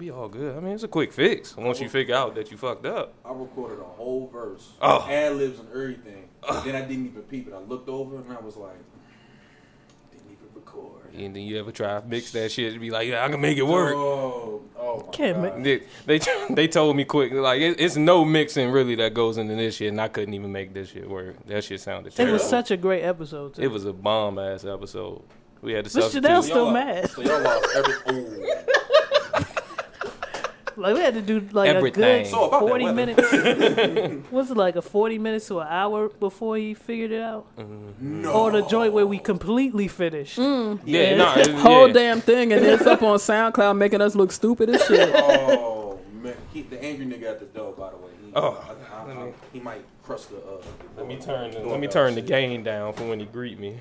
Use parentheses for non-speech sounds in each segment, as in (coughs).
We all good. I mean, it's a quick fix once you figure out that you fucked up. I recorded a whole verse, Oh. ad libs and everything. Oh. Then I didn't even peep it. I looked over and I was like, didn't even record. And then you ever try to mix that shit and be like, yeah, I can make it work. Oh, oh my Can't God. make- They, they (laughs) they told me quick like it, it's no mixing really that goes into this shit, and I couldn't even make this shit work. That shit sounded It terrible. was such a great episode. Too. It was a bomb ass episode. We had to But substitute. Chanel's So still y'all- mad. So y'all lost every. (laughs) Like we had to do like Everything. a good So forty minutes. (laughs) was it like a forty minutes to an hour before he figured it out? No. Or the joint where we completely finished. yeah, no, (laughs) it- Whole yeah. damn thing, and it's up on SoundCloud making us look stupid as shit. (laughs) Oh man, he, the angry nigga at the door. By the way, he, Oh. I, I, I, he might crush the. Uh, the Let me turn the, door let me turn the gain down for when he greet me.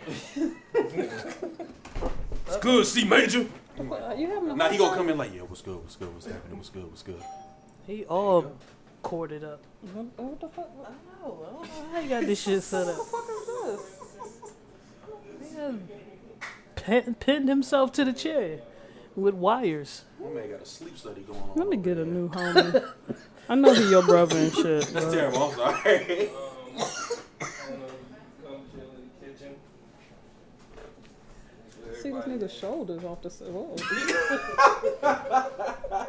it's good, C major. Now he gonna come in like, yeah, what's good, what's good, what's happening, what's good, what's good. He all corded up. What the fuck? I don't know. I don't know how you got this shit set up. He done pin, pinned himself to the chair with wires. My man got a sleep study going on. Let me over get a new homie. I know he your brother and shit. (laughs) That's but- terrible. I'm sorry. (laughs) See this nigga's shoulders off the. Whoa. (laughs)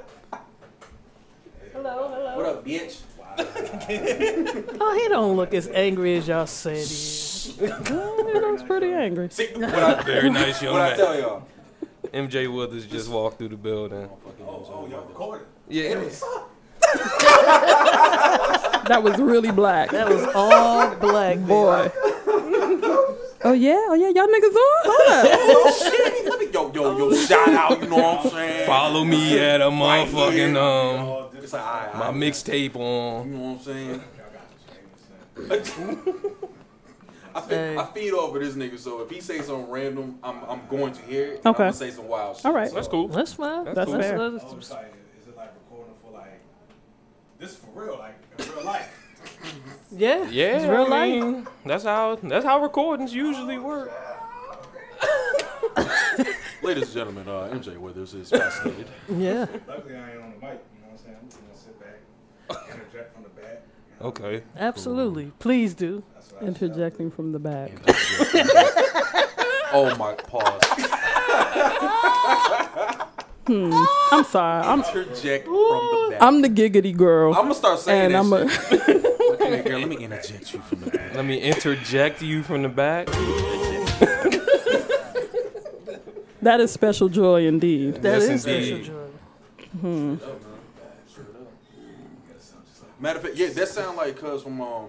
Hello, hello. what up, bitch? (laughs) Oh, he don't look as angry as y'all said he is. Oh, (laughs) he looks pretty angry. See, what I, Very nice young man. what I man. tell y'all? MJ Withers just walked through the building. Oh, oh, y'all recording? Yeah, That was really black. That was all black boy. Boy. Oh yeah, oh yeah, y'all niggas on? Hold up. (laughs) Oh shit! Let me yo yo yo shout out. You know what I'm saying? follow me at a motherfucking here. um It's like, alright, my mixtape on. You know what I'm saying? (laughs) I, feed, Hey. I feed over this nigga, so if he say something random, I'm I'm going to hear it. Okay. I'm gonna say some wild shit. All right. So- That's cool. That's fine. That's fair. Oh, it's like, is it like recording for like this for real, like in real life? Yeah, Yeah, it's real I life. that's how that's how recordings usually work. (laughs) Ladies and gentlemen, uh, MJ Withers is fascinated. Yeah. Luckily, I ain't on the mic. You know what I'm saying? I'm just gonna sit back, interject from the back. You know, Okay. Absolutely. Please do. That's what I Interjecting from the back. (laughs) oh my pause. (laughs) I'm sorry. I'm Interject from the back. I'm the giggity girl. I'm gonna start saying and that I'm shit. a (laughs) Okay, girl, let me interject you from the back. Let me interject you from the back. that is special joy indeed. That Yes, is indeed. special joy. Matter of fact, yeah, that sound like cuz from um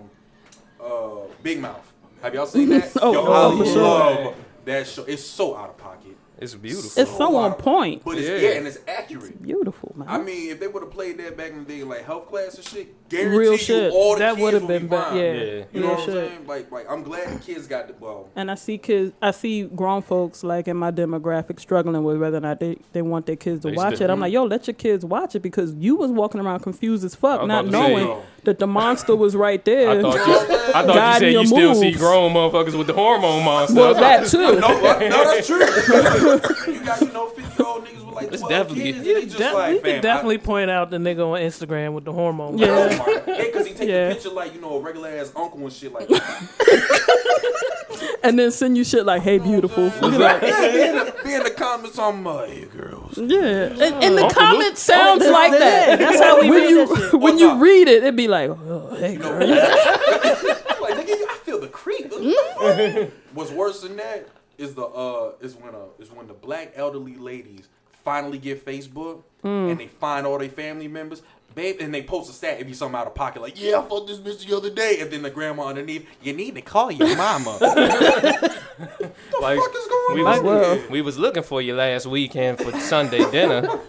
uh Big Mouth. Have y'all seen that? (laughs) Oh, Yo, no, I for sure. love that show. It's so out of pocket. It's beautiful. It's so on point. But it's Yeah. yeah, and it's accurate. Beautiful, man. I mean, if they would have played that back in the day, like health class and shit, guarantee Real you shit. all the That kids would have will been be ba- yeah. Yeah. You Real know what I'm shit. saying? Like, like I'm glad the kids got the well. And I see kids, I see grown folks like in my demographic struggling with whether or not they, they want their kids to They watch still- it. I'm like, yo, let your kids watch it because you was walking around confused as fuck, not about to say, knowing that the monster was right there. I thought you, I thought you said your you still see grown motherfuckers with the hormone monster. well, that too. No, no, that's true. (laughs) you got you know 50 like It's definitely- kids. You, just de- like, you can definitely point out the nigga on Instagram with the hormone. Yeah. I, oh because he take Yeah. the picture like you know a regular ass uncle and shit like. (laughs) and then send you shit like, hey, beautiful. be, in the, be in the comments on my hey girls. Yeah. And, and the Uncle comment sounds like that. That's how we when read you that shit. when Oh, you no. read it, it'd be like, oh, hey, girl. I'm (laughs) like nigga, I feel the creep. What the fuck? What's worse than that is the uh is when uh is when the black elderly ladies finally get Facebook hmm. and they find all their family members. Babe, and they post a stat, it be something out of pocket, like, yeah, I fucked this bitch the other day. And then the grandma underneath, you need to call your mama. what (laughs) the Like, fuck is going we on? was, we was looking for you last weekend for Sunday dinner. (laughs)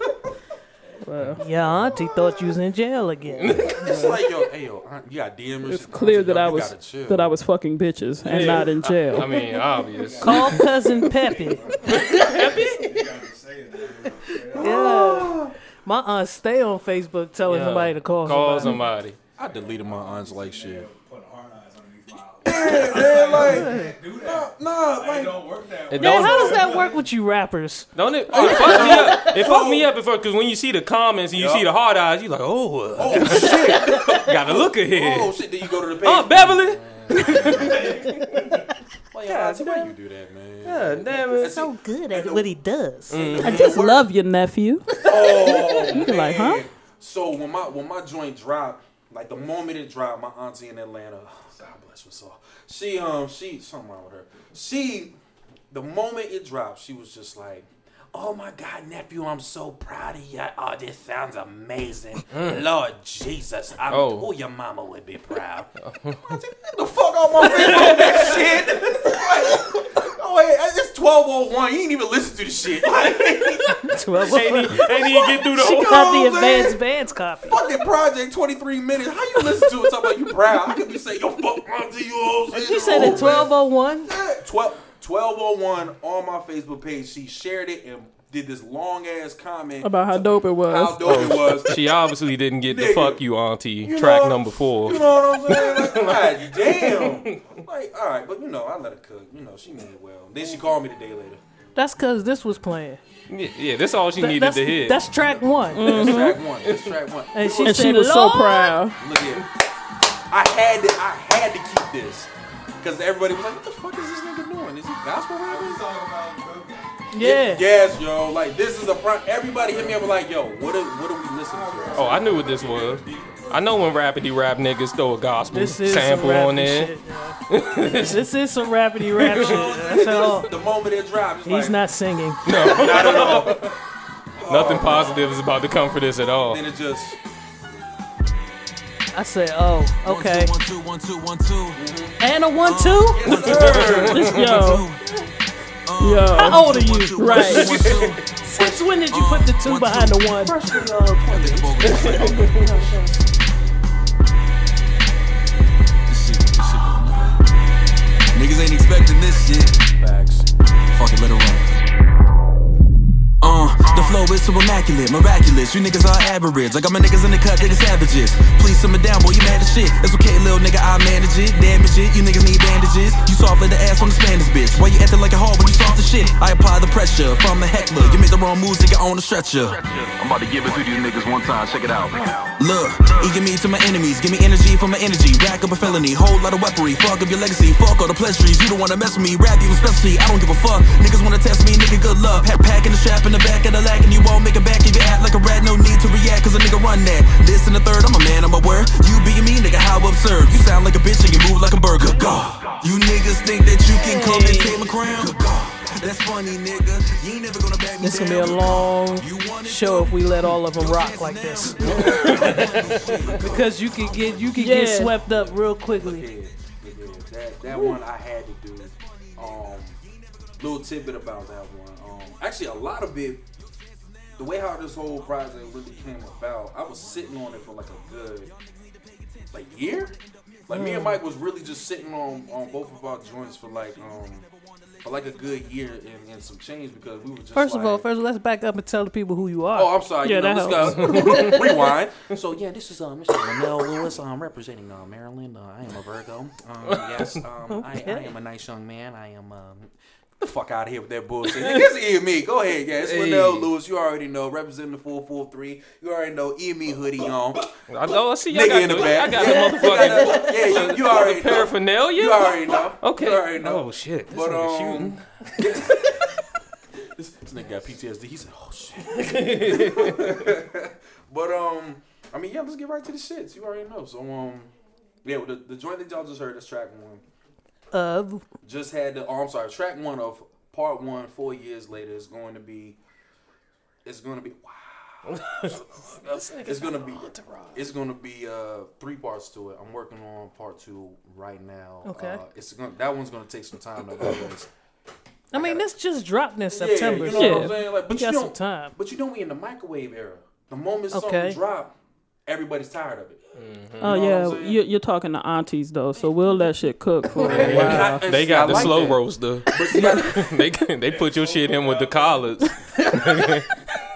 Yeah, auntie thought you was in jail again. (laughs) It's like, yo, hey, yo, aunt, you got DM It's clear that I was that I was fucking bitches and not in jail. I mean, obvious. Call cousin Peppy. You gotta say it. man. Yeah. My aunt stay on Facebook telling Yeah. somebody to call, Call somebody. somebody. I deleted my aunts like shit. Putting hard eyes underneath my (laughs) Yeah, man, like, Do nah, that. nah, It like, don't work that way. Yeah, don't- how does that work with you rappers? Don't it? Oh, it fucked me up. It (laughs) fucked me up at first because when you see the comments and you see the hard eyes, you're like, oh, uh, oh (laughs) shit, gotta look ahead. oh shit. Then you go to the page. Oh, Beverly. Why, yeah, why you do that, man? God damn it. He's so good at what he does. I just love your nephew. (laughs) Oh, You be like, huh? So when my when my joint dropped, like the moment it dropped, my auntie in Atlanta, (sighs) God bless her soul. She um she something wrong with her. She the moment it dropped, she was just like, "Oh my God, nephew, I'm so proud of you. Oh, this sounds amazing. (laughs) Mm. Lord Jesus, I'm, Oh. oh. your mama would be proud." I said, Get the fuck off my face with that shit. (laughs) oh, hey, it's twelve oh one. You ain't even listen to the shit. (laughs) Twelve. Oh ain't he, ain't he get through the She whole. got the Oh, man. advanced advanced copy. fucking project 23 minutes. How you listen to it talking about you proud? I could be saying, yo, fuck auntie, you know what I'm saying? You said at oh, twelve oh one. Yeah, 12, 1201 on my Facebook page. She shared it and did this long ass comment About how dope it was. how dope it was. (laughs) She obviously didn't get the fuck you, auntie You track know- number four. You know what I'm saying? Like, (laughs) God damn. Like, all right, but you know, I let her cook. You know, she meant it well. Then she called me the day later. That's because this was playing. Yeah, yeah, that's all she Th- needed to hear. that's track one. That's mm-hmm. track one. That's track one. And she and said, she was so proud. Look here. I had to. I had to keep this because everybody was like, "What the fuck is this nigga doing? Is he gospel rapping?" Talking about. Yeah. Yes, yo. Like this is a front. Everybody hit me up like, "Yo, what are what are we listening to?" oh, I knew what this was. I know when rapidy rap niggas throw a gospel This is sample some on rappy there. shit. yeah. this is some rapidy (laughs) rap shit. That's all. The moment it drops, He's like, not singing. (laughs) not at all. Nothing positive is about to come for this at all. Then it just I said, oh, okay. One, two, one, two, one, two, one, two. And a one two. Uh, Yo. Uh, Yo. How old are you? Right. One. Since when did you uh, put the two behind the one? This shit, this shit going on. Niggas ain't expecting this shit. facts. Fuck it, let it run. Uh, the flow is so immaculate, miraculous. You niggas are average. I got my niggas in the cut, they the savages. Please simmer down, boy, you mad as shit. It's okay, little nigga, I manage it. Damage it, you niggas need bandages. You soft like the ass on the Spanish bitch. Why you acting like a hard when you soft as shit? I apply the pressure from the heckler. You make the wrong moves, nigga, on the stretcher. I'm about to give it to these niggas one time. Check it out. Look, eager me to my enemies. Give me energy for my energy. Rack up a felony. Whole lot of weaponry. Fuck up your legacy. Fuck all the pleasantries. You don't wanna mess with me. Rap you especially. I don't give a fuck. Niggas wanna test me. Nigga, good luck. Pack in the strap in the back of the lag. And you won't make it back if you act like a rat. No need to react. Cause a nigga run that. This and the third. I'm a man. I'm a word. You being me, nigga. How absurd. You sound like a bitch and you move like a burger. God. You niggas think that you can come and take my crown. God. That's funny, nigga. You ain't never gonna back me This gonna be a long You want it, show if we let all of them rock like this. (laughs) Because you can get you can Yeah. get swept up real quickly. Yeah, yeah, that that one I had to do. Um, little tidbit about that one. Um, actually, a lot of it. The way how this whole project really came about, I was sitting on it for like a good like year. Like me and Mike was really just sitting on on both of our joints for like um for like a good year and, and some change because we were just First of all, like- first let's back up and tell the people who you are. Oh, I'm sorry. Yeah, you know, that let's helps. go. (laughs) Rewind. So yeah, this is uh, Mr. Linnell Lewis. I'm representing uh, Maryland. Uh, I am a Virgo. Um, yes, um, I, I am a nice young man. I am. The fuck out of here with that bullshit. (laughs) E me. Go ahead, yeah. It's Hey. Linnell Lewis. You already know. Representing the 443. You already know. E me hoodie on. I know. I see y'all Nigga got in the back. I got yeah, the motherfucking yeah, you, you already know. paraphernalia. You already know. Okay. You already know. Oh shit. This But nigga um, shooting. (laughs) this, this nigga got PTSD. He said, "Oh shit." (laughs) but um, I mean, yeah. Let's get right to the shits. You already know. So um, yeah. The, the joint that y'all just heard. is track one. Of just had the. Oh, I'm sorry. Track one of part one. Four years later is going to be. It's going to be. Wow. (laughs) it's going to be. It's going to be uh three parts to it. I'm working on part two right now. Okay. Uh, it's going. That one's going to take some time to. I mean, this just dropped in September. Yeah, you know so what I'm saying? Like, but you you got some time. But you know we in the microwave era. The moment Okay. something drop, everybody's tired of it. Oh You know yeah, saying? you, you're talking to aunties though, so we'll let shit cook for (laughs) a while. (laughs) I- They I got the like slow that. roaster. But (laughs) they they put your shit in with the collards.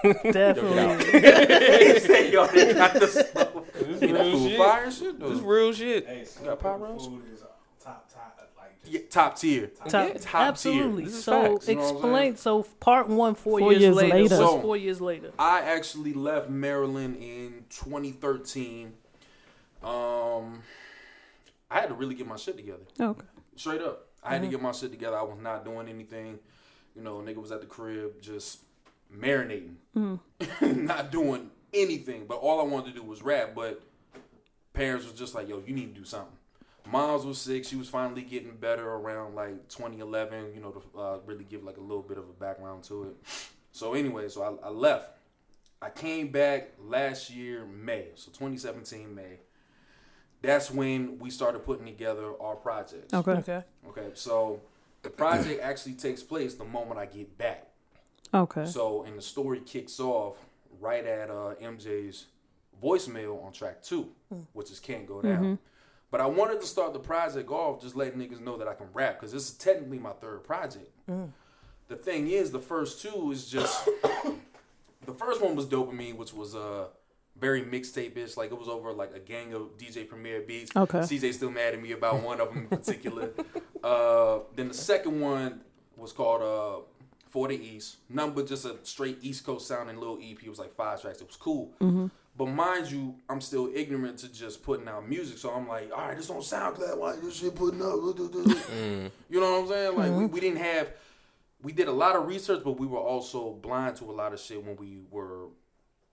Definitely. They say, got the slow. This That real shit. fire shit though. This real shit. Hey, so got pot roast? food top top Yeah, top tier. Top, Yeah, top absolutely. tier. So facts, you know explain. So part one, four, Four years, years later. later. What's So- four years later? I actually left Maryland in 2013. Um, I had to really get my shit together. Okay. Straight up. I had to get my shit together. I was not doing anything. You know, nigga was at the crib just marinating. (laughs) not doing anything. But all I wanted to do was rap. But parents was just like, yo, you need to do something. Moms was sick. She was finally getting better around like 2011, you know, to uh, really give like a little bit of a background to it. So anyway, so I, I left. I came back last year, May. So 2017, May. That's when we started putting together our projects. Okay. Okay. Okay, so the project actually takes place the moment I get back. Okay. So, and the story kicks off right at uh, MJ's voicemail on track two, which is Can't Go Down. But I wanted to start the project off just letting niggas know that I can rap because this is technically my third project. The thing is, the first two is just (coughs) the first one was Dopamine, which was uh very mixtape-ish. Like it was over like a gang of DJ Premier beats. Okay. CJ still mad at me about (laughs) one of them in particular. uh, then the second one was called uh For the East. Number just a straight East Coast sounding little EP. It was like five tracks. It was cool. But mind you, I'm still ignorant to just putting out music. So I'm like, all right, this on SoundCloud. Why this shit putting up? (laughs) You know what I'm saying? Like we, we didn't have we did a lot of research, but we were also blind to a lot of shit when we were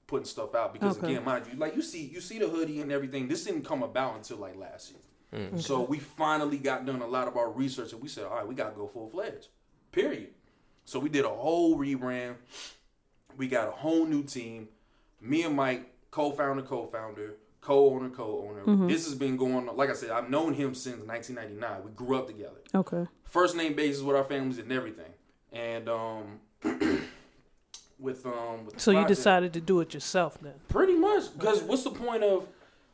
putting stuff out. Because Okay. again, mind you, like you see you see the hoodie and everything. This didn't come about until like last year. So we finally got done a lot of our research and we said, all right, we gotta go full fledged. Period. So we did a whole rebrand. We got a whole new team. Me and Mike, co-founder, co-founder, co-owner, co-owner. This has been going on. Like I said, I've known him since 1999. We grew up together Okay. first name basis with our families and everything. And um, (clears throat) with um, with the So you decided to do it yourself then? pretty much because what's the point of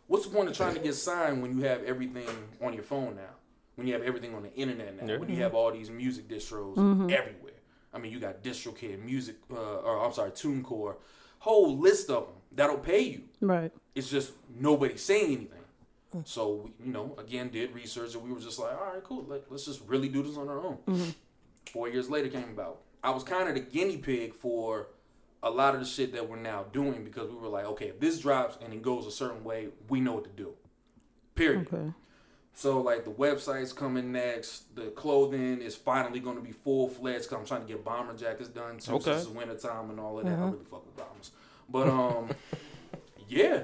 what's the point of trying to get signed when you have everything on your phone now? When you have everything on the internet now? Yeah. When you have all these music distros everywhere? I mean, you got DistroKid, Music, uh, or I'm sorry, TuneCore, whole list of them that'll pay you. Right. It's just nobody saying anything. So we, you know, again, did research and we were just like, all right, cool. Let, let's just really do this on our own. Four years later came about. I was kind of the guinea pig for a lot of the shit that we're now doing because we were like, okay, if this drops and it goes a certain way, we know what to do. Period. Okay. So like the website's coming next. The clothing is finally going to be full fledged. Cause I'm trying to get bomber jackets done too. Okay. Since it's winter time and all of that. I really fuck with bombers. But um, (laughs) yeah,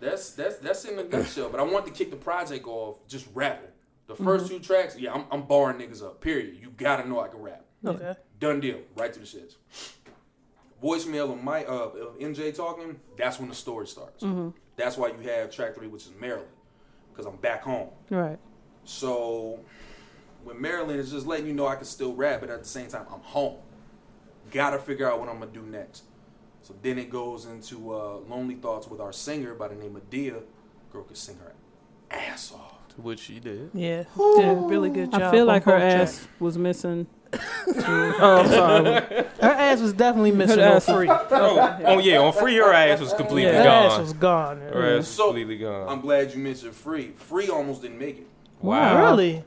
that's that's that's in a nutshell. But I want to kick the project off just rapping. The 1st two tracks, yeah, I'm, I'm barring niggas up. Period. You gotta know I can rap. Okay. Done deal. Right to the shits. Voicemail of my uh of MJ talking. That's when the story starts. That's why you have track three, which is Maryland, because I'm back home. Right. So with Maryland, it's just letting you know I can still rap, but at the same time, I'm home. Gotta figure out what I'm gonna do next. So then it goes into uh, Lonely Thoughts with our singer by the name of Dia. Girl can sing her ass off. Which she did. Yeah. Did a really good job. I feel like her ass tracks. was missing. Oh, I'm sorry. Her ass was definitely missing Her on free. Oh, oh yeah, on free her ass was completely Yeah, her gone. ass was gone. her ass was So, completely gone. I'm glad you mentioned Free. Free almost didn't make it. wow. Really?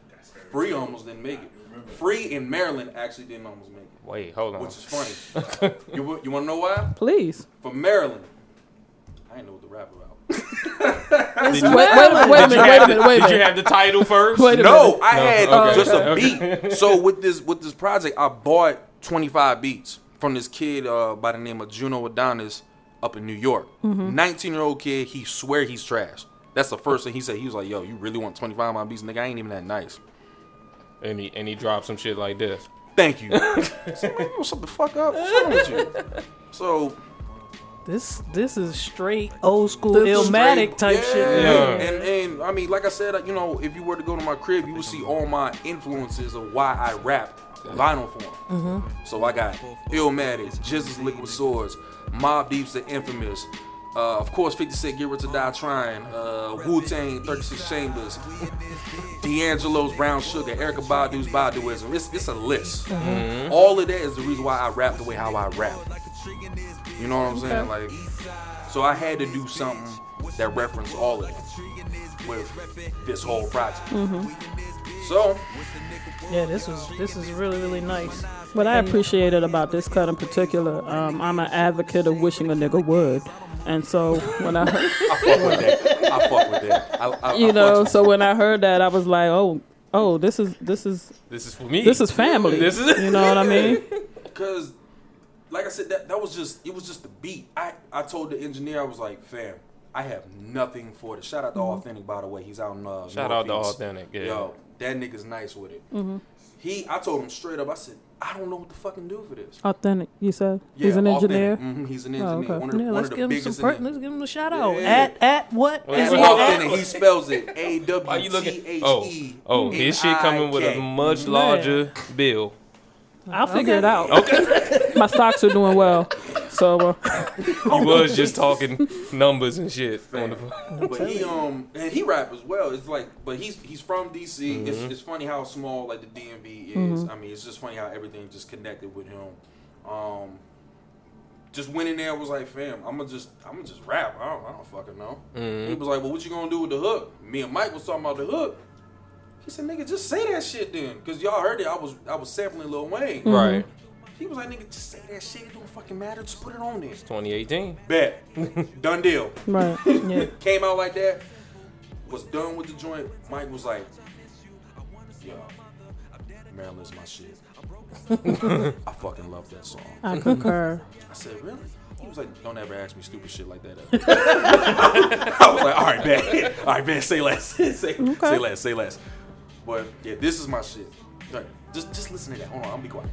Free almost didn't make it. Free in Maryland actually didn't almost make it, Wait, hold on. which is funny. (laughs) you you want to know why? Please. For Maryland, I ain't know what the rap about. (laughs) Wait, wait, wait, wait a Did minute. you Wait have a the- minute. Wait a Did you minute. have the title first? Wait a No, I No, had okay. just a beat. So with this with this project, I bought 25 beats from this kid uh, by the name of Juno Adonis up in New York. 19 year old kid. He swear he's trash. That's the first thing he said. He was like, "Yo, you really want 25 of my beats, nigga? I ain't even that nice." And he and he dropped some shit like this. Thank you. (laughs) so, man, what's up the fuck up? What's wrong with you? (laughs) So This this is straight old school This Illmatic straight- type yeah. shit. Yeah. And and I mean, like I said, you know, if you were to go to my crib, you would see all my influences of why I rap vinyl form. So I got Illmatic, GZA's Liquid Swords, Mobb Deep's The Infamous. Uh, of course, 50 Cent, Get Rich or Die Trying, uh, Wu Tang, 36 Chambers, D'Angelo's Brown Sugar, Erykah Badu's Baduizm. It's, it's a list. All of that is the reason why I rap the way how I rap. You know what I'm saying? Like, so I had to do something that referenced all of it with this whole project. So Yeah, this was this is really really nice. What I appreciated about this cut in particular, um, I'm an advocate of wishing a nigga would. And so when I, heard, I fuck with that. I fuck with that. I, I, you I know, fuck so when I heard that, I was like, oh, oh, this is this is This is for me. this is family. This is you know what I mean? (laughs) Because, like I said, that, that was just it was just the beat. I I told the engineer I was like, fam, I have nothing for this. Shout out to Authentic by the way. He's out in uh, Shout out to Authentic, yeah. Yo, that nigga's nice with it. He, I told him straight up. I said, I don't know what the fuck to fucking do for this. Authentic, you said Yeah, he's an engineer. hmm He's an Oh, engineer. okay. One of the, Yeah, one let's of the give him some biggest. per- let's give him a shout out. Yeah. At at what? Well, Is the, it at- authentic. He spells it A W Why you looking? T H Oh, E. oh, his shit coming with a much larger bill. I'll figure it out. Okay, (laughs) My stocks are doing well, so uh, (laughs) he was just talking numbers and shit. On the, But he um and he rap as well. It's like, but he's he's from DC. It's, Mm-hmm. it's funny how small like the DMV is. I mean, it's just funny how everything just connected with him. Um, just went in there was like, fam, I'm gonna just I'm gonna just rap. I don't, I don't fucking know. Mm-hmm. He was like, well, what you gonna do with the hook? Me and Mike was talking about the hook. He said, nigga, just say that shit then, cause y'all heard it. I was I was sampling Lil Wayne. Right, He was like, nigga, just say that shit. It don't fucking matter. Just put it on there. It's 2018. Bet, (laughs) done deal. right. (laughs) Yeah. came out like that, was done with the joint. Mike was like, yo, Maryland's my shit. (laughs) I fucking love that song. I concur. I said, really? He was like, don't ever ask me stupid shit like that. ever." I was like, all right, man. All right, man, say less. say, say less, say less. But yeah, this is my shit. Like, just just listen to that. Hold on, I'm be quiet.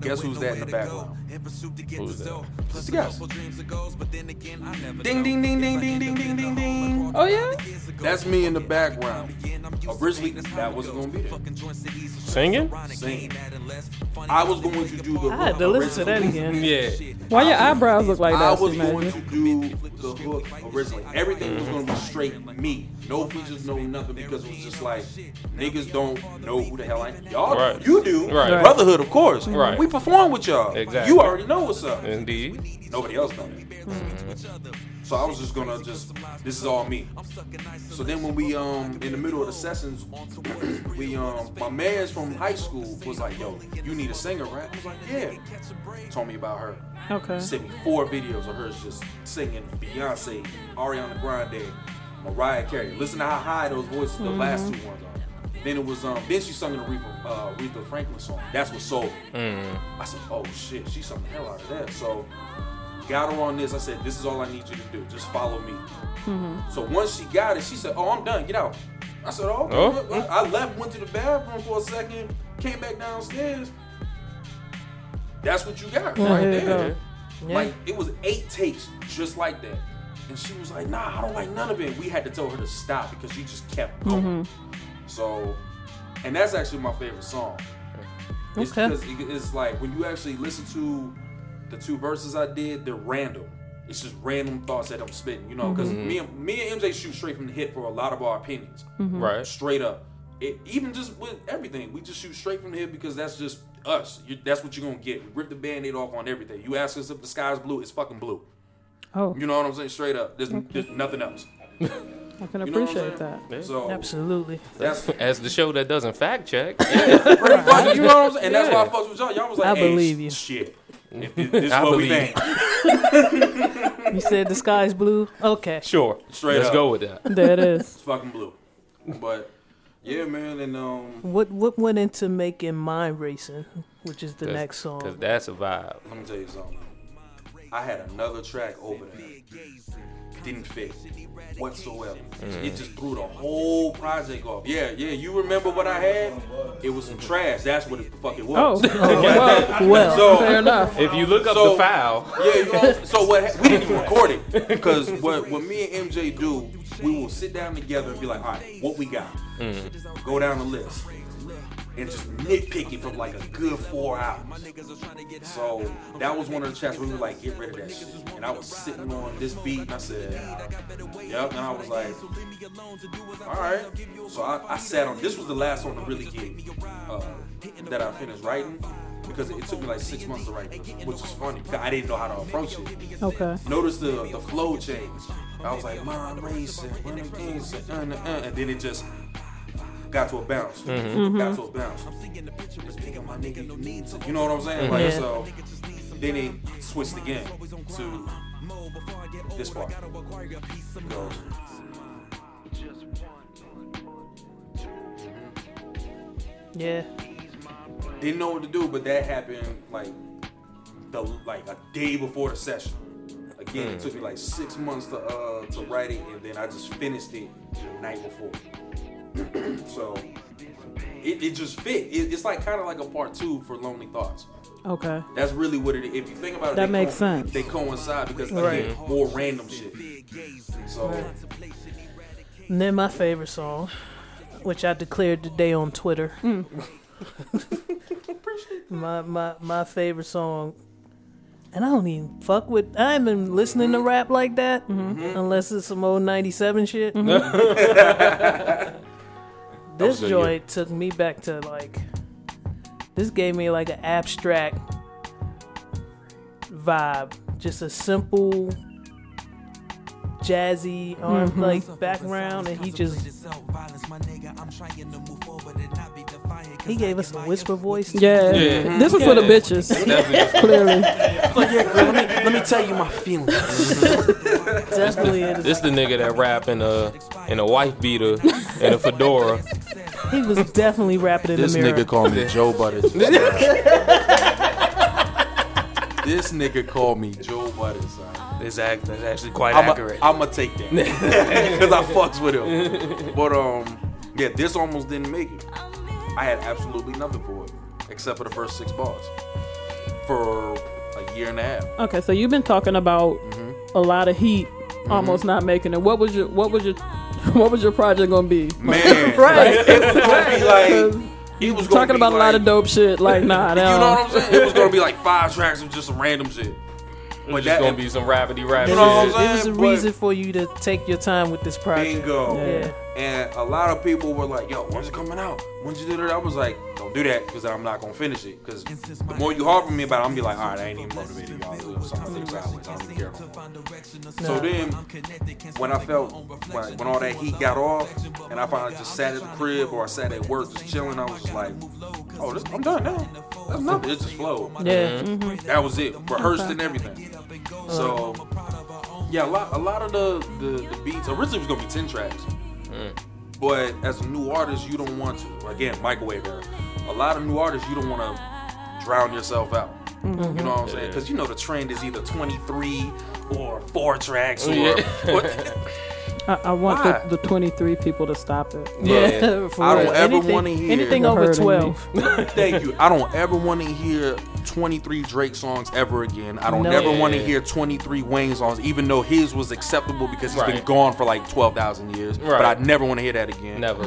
Guess who's that in the background? Who's that? Just guess. Ding, ding, ding, ding, ding, ding, ding, ding, ding. Oh yeah. That's me in the background. Originally, that wasn't gonna be there. Singing? Singing. I was going to do the. I had to listen to that again. Yeah. Why your eyebrows look like I that? was going Magic? to do the hook originally. Everything was going to be straight me. No features, no nothing, because it was just like niggas don't know who the hell I am. Y'all, Right. you do. Right. Brotherhood, of course. Right. We perform with y'all. Exactly. You already know what's up. Indeed. Nobody else knows. So I was just gonna just this is all me. So then when we um in the middle of the sessions, (clears throat) we um my man's from high school was like, yo, you need a singer, right? I was like, yeah. Told me about her. Okay. Sent me four videos of her just singing Beyonce, Ariana Grande, Mariah Carey. Listen to how high those voices, the last two ones are. Then it was um then she sung an Aretha, uh, Aretha Franklin song. That's what sold me. Mm. I said, oh shit, she sung the hell out of that. So got her on this. I said, this is all I need you to do. Just follow me. So once she got it, she said, oh, I'm done. Get out. I said, oh, okay. Oh. Well, I left, went to the bathroom for a second, came back downstairs. That's what you got right there there. go. Yeah. Like it was eight takes just like that. And she was like, nah, I don't like none of it. We had to tell her to stop because she just kept going. So, and that's actually my favorite song. It's Okay. because it's like when you actually listen to the two verses I did, they're random. It's just random thoughts that I'm spitting, you know, because mm-hmm. me, and, me and MJ shoot straight from the hip for a lot of our opinions. Mm-hmm. Right. Straight up. It, even just with everything, we just shoot straight from the hip because that's just us. You, that's what you're going to get. We rip the band aid off on everything. You ask us if the sky's blue, it's fucking blue. Oh, You know what I'm saying? Straight up. There's, there's nothing else. (laughs) I can You know what I'm appreciate saying? that. So Absolutely. that's (laughs) As the show that doesn't fact check. (laughs) pretty funny. You know what I'm saying? And that's why I Yeah. fucked with y'all. Y'all was like, I hey, believe you. Shit. (laughs) If this this is I what we believe think. You said the sky's blue. Okay. Sure. Straight Let's up. go with that. There it is. It's fucking blue. But yeah, man, and um, What what went into making Mind Racing, which is the Cause- next Cause song? that's a vibe. let me tell you something. I had another track over there. Didn't fit whatsoever. Mm. It just threw the whole project off. Yeah, yeah. You remember what I had? It was some trash. That's what it the fuck it Oh, (laughs) was. well, Well, So fair enough. If you look up So- the file, Yeah, you know. So what? We didn't even record it because what what me and MJ do, we will sit down together and be like, all right, what we got? Mm. Go down the list. And just nitpicking for like a good four hours. So that was one of the chats where we were like, get rid of that shit. And I was sitting on this beat and I said, yep. And I was like, all right. So I, I sat on, this was the last song to really get, uh, that I finished writing. Because it took me like six months to write which is funny because I didn't know how to approach it. Okay. Notice the the flow change. I was like, mind racing, renegades, and, uh, uh, and then it just got to a bounce. Mm-hmm. Got to a bounce. This nigga, my nigga, you need to. You know what I'm saying? Mm-hmm. Like Yeah. so. Then it switched again to this part. Goes, Yeah. Didn't know what to do, but that happened like the like a day before the session. Again, it mm. took me like six months to uh to write it, and then I just finished it the night before. (clears throat) so it, it just fit. It, it's like kind of like a part two for Lonely Thoughts. Okay. That's really what it is. If you think about it, That they makes sense. They coincide because Right. again, more random shit. So And then my favorite song, which I declared today on Twitter. Mm. (laughs) my my my favorite song. And I don't even fuck with. I ain't been listening to rap like that mm-hmm. unless it's some old '97 shit. was mm-hmm. (laughs) this good, joint took me back to like. This gave me like an abstract vibe, just a simple, jazzy arm like background, and he just he gave us a whisper voice. Yeah. Yeah. This is for the bitches. (laughs) Definitely. Clearly. Like, yeah, girl, let me, let me tell you my feelings. definitely. it is- This the nigga that rap in a in a wife beater and a fedora. He was definitely rapping in this the mirror. (laughs) This nigga called me Joe Butters. this nigga called me Joe Butters. son. That's, act, that's actually quite accurate. I'm accurate. gonna take that (laughs) because I fucks with him. But um, yeah, this almost didn't make it. I had absolutely nothing for it except for the first six bars for a year and a half. Okay, so you've been talking about Mm-hmm. a lot of heat almost not making it. What was your what was your (laughs) what was your project gonna be? Man, (laughs) Right. Like, it was gonna be like (laughs) he was Talking be about a lot of dope shit. Like, nah, You know what I'm saying? It was gonna be like five tracks of just some random shit. But It's that just gonna be some rapidy rap You know what I'm saying? It was a But- reason for you to take your time with this project. bingo. Yeah. And a lot of people were like, "Yo, when's it coming out? When's you do that?" I was like, "Don't do that because I'm not gonna finish it. Because the more you harp on me about it, I'm gonna be like, all right, I ain't even motivated, y'all. Do something else sideways. I don't really care no. So then, when I felt when, when all that heat got off, and I finally just sat at the crib or I sat at work just chilling, I was just like, "Oh, this, I'm done now. That's nothing. It just flowed." Yeah. Mm-hmm. That was it. Rehearsed and everything. So yeah, a lot a lot of the, the, the beats originally was gonna be ten tracks. But as a new artist, you don't want to again microwave era. A lot of new artists, you don't want to drown yourself out. You know what I'm mm-hmm. saying? Because you know the trend is either 23 or four tracks or. Yeah. or- (laughs) (laughs) I, I want Why? the, the 23 people to stop it. Yeah, (laughs) for I don't real. ever anything, wanna hear- anything over hurting me. twelve. (laughs) Thank you. I don't ever want to hear 23 Drake songs ever again. I don't No. ever want to Yeah. hear 23 Wayne songs, even though his was acceptable because he's been Right. gone for like 12,000 years. But Right. I never want to hear that again. Never.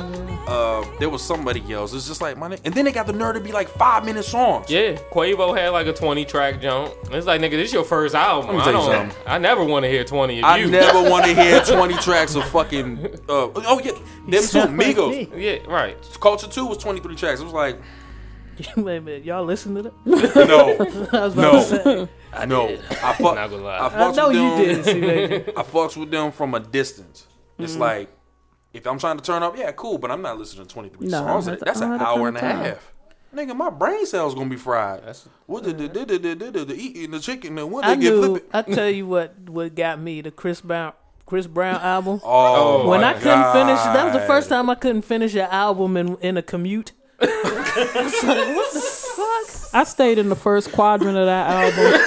Uh, there was somebody else. It's just like my name. And then they got the nerve to be like five minute songs. Yeah, Quavo had like a 20 track jump. It's like, nigga, this is your first album. me I tell you don't. something. I never want to hear 20 of I you. never want to hear (laughs) 20 tracks of fucking. Uh, oh, yeah. Them two Sound like Migos. me. Yeah, right. Culture 2 was 23 tracks. It was like, (laughs) Wait a minute, y'all listen to that? (laughs) no. (laughs) I was about No. to say. no. I, fuck, Not gonna lie. I, I know with you them. did. See. I fucks with them from a distance. It's Mm-hmm. like if I'm trying to turn up, yeah, cool, but I'm not listening to 23 No, songs. that's- That's I don't an hour and a kind time. half. Nigga, my brain cells gonna be fried. That's- what the the the the the, the, the eating the chicken and when I they get knew. flipping. I tell you what. What got me the Chris Brown. Chris Brown album. (laughs) Oh, when my I couldn't finish, that was the first time I couldn't finish an album in in a commute. (laughs) (laughs) I like, what the fuck? I stayed in the first quadrant of that album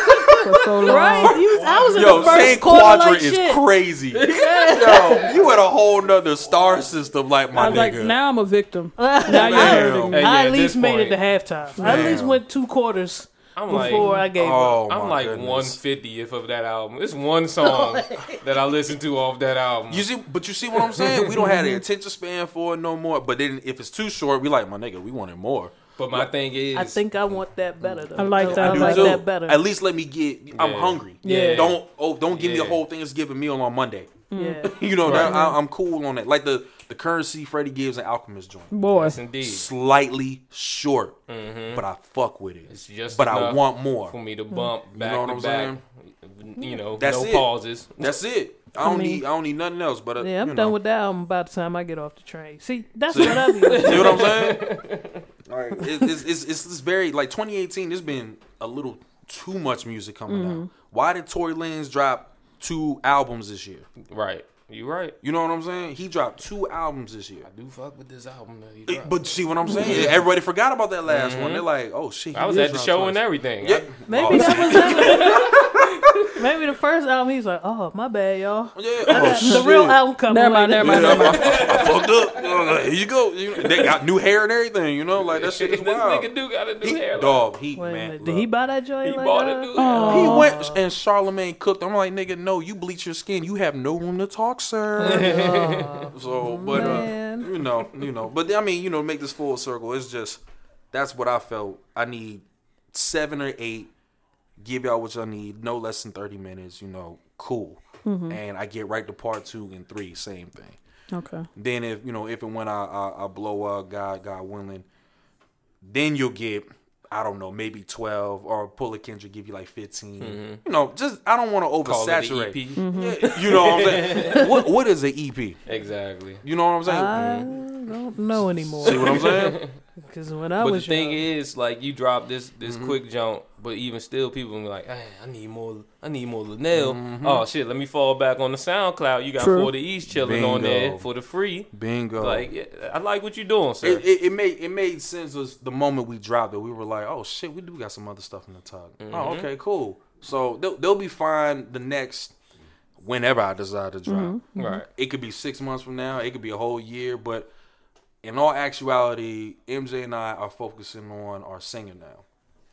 for so long. Right? He was, I was in Yo, the first saying quadrant like is shit. crazy. Yo, you had a whole nother star system like my I was nigga. like, now I'm a victim. now you're hurting me. Hey, yeah, I at at least this made it to halftime. I at least went two quarters I'm like, before I gave up. Oh, I'm like goodness. one fiftieth of that album. It's one song (laughs) that I listen to off that album. You see, but you see what I'm saying? We don't have the (laughs) attention span for it no more. But then if it's too short, we like my nigga. We wanted more. but my thing is, I think I want that better though. I like that. I, I like too. that better. At least let me get. I'm Yeah. hungry. Yeah. Don't oh don't give me Yeah. a whole Thanksgiving meal on Monday. yeah. (laughs) You know that Right. I, I'm cool on that. Like the the Curren$y Freddie Gibbs an Alchemist joint. Boy, yes, indeed, Slightly short, but I fuck with it. it's just but I want more. for me to bump back know what I'm back. You know, That's no it. pauses. That's it. (laughs) I don't mean- need I don't need nothing else. But uh, Yeah, I'm you done know. with that album by the time I get off the train. See, that's See? what I be. See (laughs) what I'm saying? (laughs) Like it, it's, it's it's it's very like 2018. There's been a little too much music coming Mm-hmm. out. Why did Tory Lanez drop two albums this year? Right, you right. You know what I'm saying? He dropped two albums this year. I do fuck with this album that he dropped. But see what I'm saying? Everybody forgot about that last one. They're like, oh shit. Mm-hmm. I was at the show twice. and everything. Yeah. Maybe Oh, that was it. (laughs) (laughs) Maybe the first album, he's like, "Oh, my bad, y'all." Yeah. Oh, the shit. real album coming. Never mind, never mind, Yeah, never I, mind. I fucked up. Like, here you go. You know, they got new hair and everything. You know, like that shit is wild. (laughs) this nigga do got a new He, hairline. dog, he Wait man. minute. look. Did he buy that joint? He like bought that? a new Oh. He went and Charlemagne cooked. I'm like, nigga, no, you bleach your skin. You have no room to talk, sir. (laughs) so, but uh, you know, you know, but I mean, you know, make this full circle. It's just that's what I felt. I need seven or eight. Give y'all what y'all need. No less than thirty minutes. You know, cool. Mm-hmm. And I get right to part two and three. Same thing. Okay. Then if you know if and when I I, I blow up, God God willing, then you'll get I don't know maybe twelve or Pull a Kendrick give you like 15 mm-hmm. You know, just I don't want to Call it an oversaturate. EP. Mm-hmm. Yeah, you know what I'm saying? (laughs) what what is an EP? Exactly. You know what I'm saying? I don't know anymore. See what I'm saying? (laughs) Because when I But the thing young, is, like, you drop this this Mm-hmm. quick jump, but even still, people be like, "Hey, I need more. I need more Linnell." Mm-hmm. Oh shit, let me fall back on the SoundCloud. You got True. For the East chilling on there for the free. Bingo. Like, yeah, I like what you're doing, sir. it, it, it made it made sense was the moment we dropped it. We were like, oh shit, we do got some other stuff in the tug. Oh, okay, cool. So they'll, they'll be fine the next whenever I decide to drop. right. It could be six months from now. It could be a whole year. But in all actuality, MJ and I are focusing on our singer now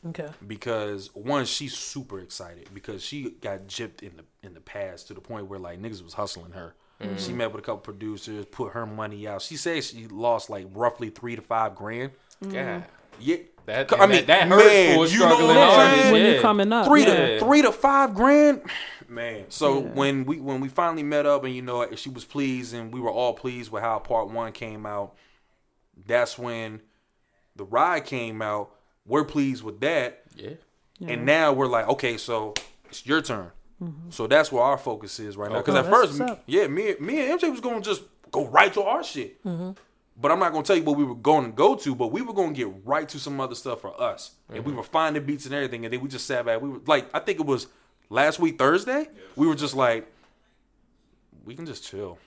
okay, because one, she's super excited because she got gypped in the in the past to the point where like niggas was hustling her. Mm-hmm. She met with a couple producers, put her money out. She says she lost like roughly three to five grand. Mm-hmm. God, Yeah, that I mean, that, that hurts man, for you know struggling what I'm saying? When yeah. you coming up, three Yeah. to three to five grand, (sighs) man. So when we when we finally met up and you know she was pleased and we were all pleased with how part one came out. That's when the ride came out. We're pleased with that, yeah. and now we're like, okay, so it's your turn. So that's where our focus is right now. Because Oh, at first, yeah, me me and MJ was gonna just go right to our shit. But I'm not gonna tell you what we were going to go to, but we were gonna get right to some other stuff for us, and we mm-hmm. were finding beats and everything, and then we just sat back. We were like, I think it was last week Thursday. We were just like, we can just chill.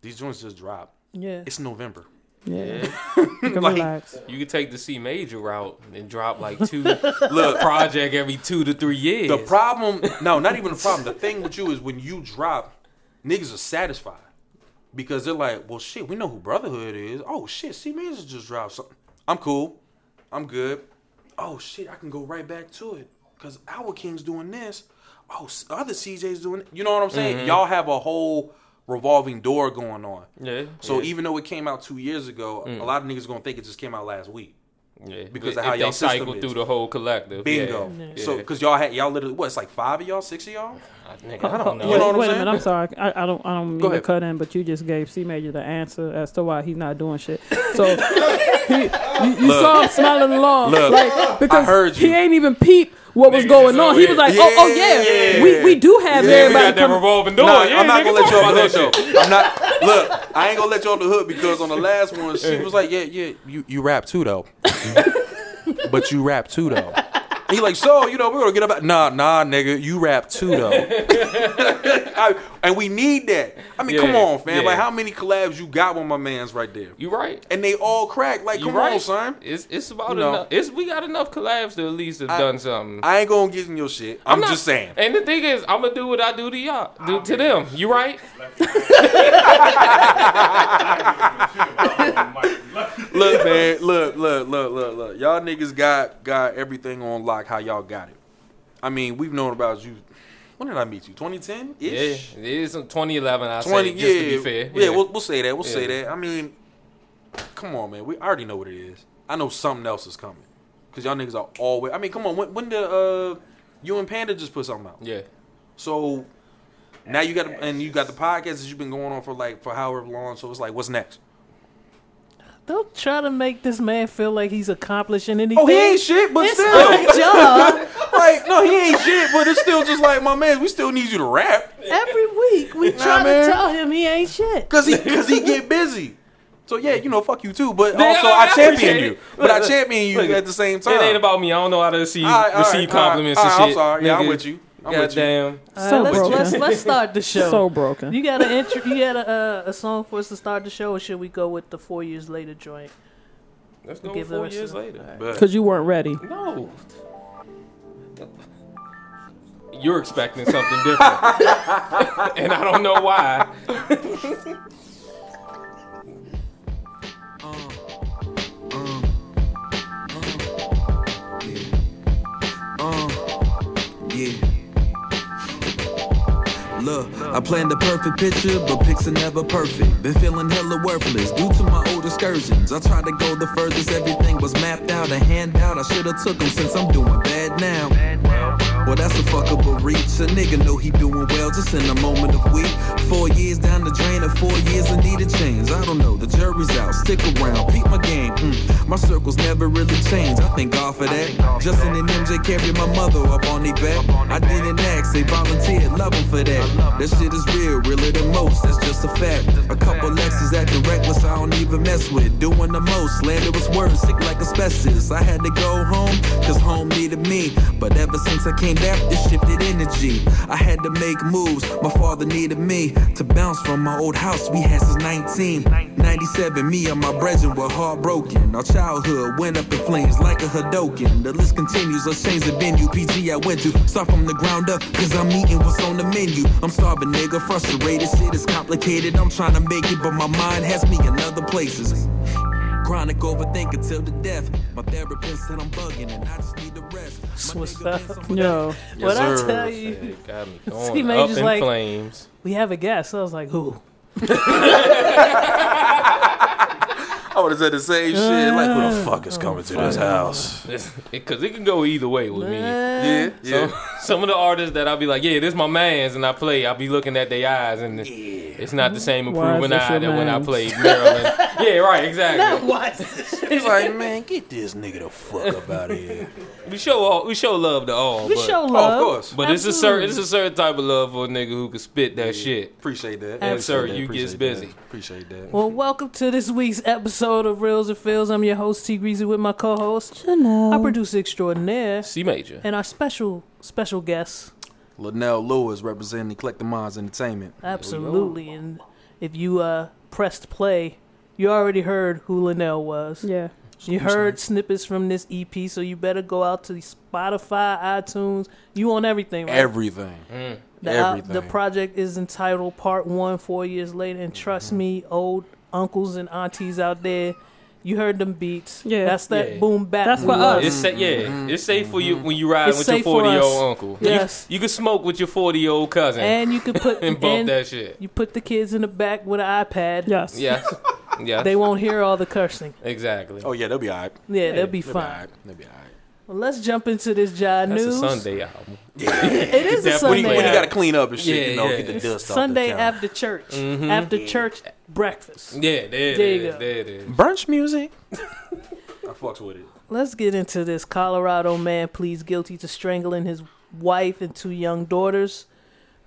These joints just dropped. yeah. It's November. Yeah. (laughs) You can Like- relax. You could take the C major route and drop like two (laughs) Look, project every two to three years. the problem, no, not even the problem. The thing with you is when you drop, niggas are satisfied because they're like, well, shit, we know who Brotherhood is. Oh shit, C Major just dropped something. I'm cool. I'm good. Oh shit, I can go right back to it because our King's doing this. Oh, other CJ's doing it. You know what I'm saying? Mm-hmm. Y'all have a whole revolving door going on. yeah. So yeah. even though it came out two years ago, a mm. lot of niggas gonna think it just came out last week. yeah. because If of how they y'all system cycle is. through the whole collective. Bingo. Yeah. So because y'all had y'all literally what? It's like five of y'all, six of y'all. Ah, nigga, I don't (laughs) know. You know what I'm Wait a minute, I'm sorry. I, I don't I don't mean to cut in, but you just gave C Major the answer as to why he's not doing shit. So (laughs) he, you, you Look. saw him smiling along, Look. like because heard you. he ain't even peep what was Nigga going on. over He was here. like, oh, oh yeah, Yeah. we we do have Yeah, we everybody got that revolving door. Nah, yeah, I'm not gonna let you off about the that hook though. I'm not. Look, I ain't gonna let you off the hook because on the last one, she was like, "Yeah, yeah, you you rap too though, (laughs) but you rap too though." And he like, so you know, we're gonna get about. Nah, nah, nigga, you rap too though. (laughs) I- and we need that. I mean, come on, fam. yeah. Like, how many collabs you got with my man's right there? You right. And they all crack. Like, You come right. on, son. It's it's about You know. enough. It's we got enough collabs to at least have I- done something. I ain't gonna get in your shit. I'm, not- just saying. And the thing is, I'm gonna do what I do to y'all, do to them. You right? (laughs) (laughs) Look, man, look, look, look, look, look. Y'all niggas got got everything on block how y'all got it. I mean, we've known about you. When did I meet you? 2010 Yeah, it is 2011. I 20 say yeah, just to be fair. Yeah, we'll, we'll say that. We'll say that. I mean, come on, man. We already know what it is. I know something else is coming because y'all niggas are always. I mean, come on. When, when the uh, you and Panda just put something out, yeah. so now you got and you got the podcast that you've been going on for like for however long. So it's like, what's next? Don't try to make this man feel like he's accomplishing anything. Oh, he ain't shit, but It's still, my (laughs) job. like, no, he ain't shit, but it's still just like my man. We still need you to rap Every week we Nah, try man. to tell him he ain't shit. because he because he get busy. So yeah, you know, fuck you too. But Yeah, also, I I champion you. But I champion you look, at the same time. It ain't about me. I don't know how to receive, All right, all receive right, compliments all and shit. I'm sorry. Yeah, I'm with you. I'm. Goddamn. All So right, let's, broken. let's let's start the (laughs) show. So broken. you got an intro? You got a uh, a song for us to start the show, or should we go with the four years later joint? Let's go Give four years later. But- Because you weren't ready. No. You're expecting something different. (laughs) and I don't know why. (laughs) Look, I planned the perfect picture, but pics are never perfect. Been feeling hella worthless due to my old excursions. I tried to go the furthest, everything was mapped out and hand out. I should've took them since I'm doing bad now. Well, that's a fuck up a reach. A nigga know he doing well just in a moment of weak. Four years down the drain, or four years I need a change. I don't know, the jury's out. Stick around, beat my game. Mm. My circles never really change. I thank God for that. Justin and MJ carried my mother up on back. I didn't ask, they volunteered. Love 'em for that. That shit is real, realer than most. That's just a fact. A couple Lexus acting reckless, I don't even mess with. Doing the most, slanderous words, sick like asbestos. I had to go home, cause home needed me. But ever since I came back, this shifted energy. I had to make moves, my father needed me to bounce from my old house we had since 1997. Me and my brethren were heartbroken. Our childhood went up in flames like a Hadoken. The list continues, let's change the venue. PG I went to, start from the ground up, cause I'm eating what's on the menu. I'm starving, nigga, frustrated, shit is complicated. I'm trying to make it, but my mind has me in other places. Chronic overthinker till the death. My therapist said I'm bugging and I just need the rest. What's up? been some- Yo. what I tell you, It got me (laughs) See, going man, up in like- flames. we have a guest. I was like, who? (laughs) (laughs) I would have said the same shit. Like, who the uh, fuck is coming to this house? Because it can go either way with me. Yeah, yeah. So, some of the artists that I'll be like, yeah, this my man's, and I play, I'll be looking at their eyes, and it's not the same Why is improving this eye your that when I mans? played Maryland. (laughs) yeah, right, exactly. What? He's like, man, get this nigga the fuck up out of here. We show all, we show love to all, We but, show Oh, love. of course. but it's a certain it's a certain type of love for a nigga who can spit that shit. Appreciate that. And sir, Appreciate that. you Appreciate gets busy. that. Appreciate that. Well, welcome to this week's episode of Reels and Feels. I'm your host T Greasy with my co-host, Chanel. our producer extraordinaire, C major. and our special special guest. Lenell Lewis representing the Collective Minds Entertainment. Absolutely. And if you uh, pressed play, you already heard who Lenell was. Yeah. You heard snippets from this EP, so you better go out to Spotify, iTunes. You on everything, right? Everything. the, al- everything. the project is entitled Part One. Four years later, and trust Mm-hmm. me, old uncles and aunties out there, you heard them beats. Yeah. that's that Yeah. boom bap. That's we for love. us. It's sa- yeah, mm-hmm. it's safe for you mm-hmm. when you ride It's with your forty year old uncle. Yes. you, can smoke with your forty year old cousin and, and you can put (laughs) bump and that shit. you put the kids in the back with an iPad. Yes. Yes, (laughs) yes, They won't hear all the cursing. exactly. Oh yeah, they'll be alright. Yeah, they'll be They'll be fine. alright. They'll be alright. Well, let's jump into this Jai That's news. a Sunday album. (laughs) It is a Definitely. When you, Sunday. when you Yeah. gotta clean up and shit, Yeah, you know, yeah. get the dust off. Sunday the counter. after church. After church breakfast. Yeah, there, it There you is, go. There it is. brunch music. (laughs) I fucks with it. Let's get into this. Colorado man pleads guilty to strangling his wife and two young daughters.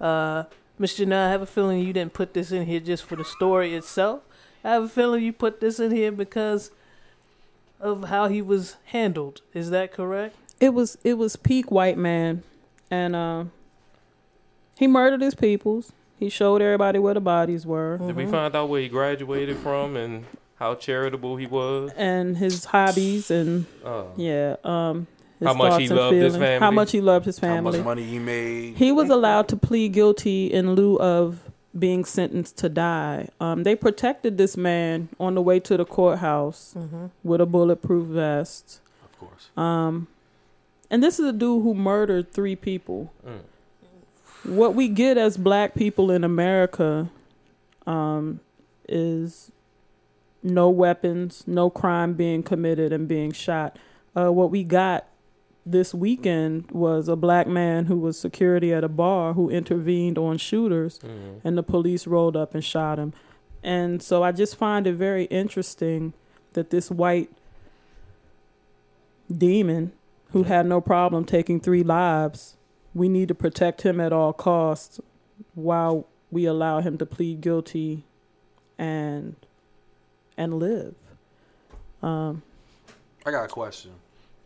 Uh, Mr. Nah, I have a feeling you didn't put this in here just for the story itself. I have a feeling you put this in here because of how he was handled. Is that correct? It was it was peak white man, and uh, he murdered his peoples. He showed everybody where the bodies were, Did we find out where he graduated from and how charitable he was? and his hobbies, and Uh, yeah, um, his How much thoughts he and loved his feelings. How much he loved his family, How family. much money he made. He was allowed to plead guilty in lieu of being sentenced to die. Um, they protected this man on the way to the courthouse with a bulletproof vest. Of course. Um, and this is a dude who murdered three people. What we get as black people in America um, is no weapons, no crime being committed and being shot. Uh, what we got this weekend was a black man who was security at a bar who intervened on shooters, and the police rolled up and shot him. And so I just find it very interesting that this white demon who had no problem taking three lives, we need to protect him at all costs while we allow him to plead guilty and and live. Um, I got a question.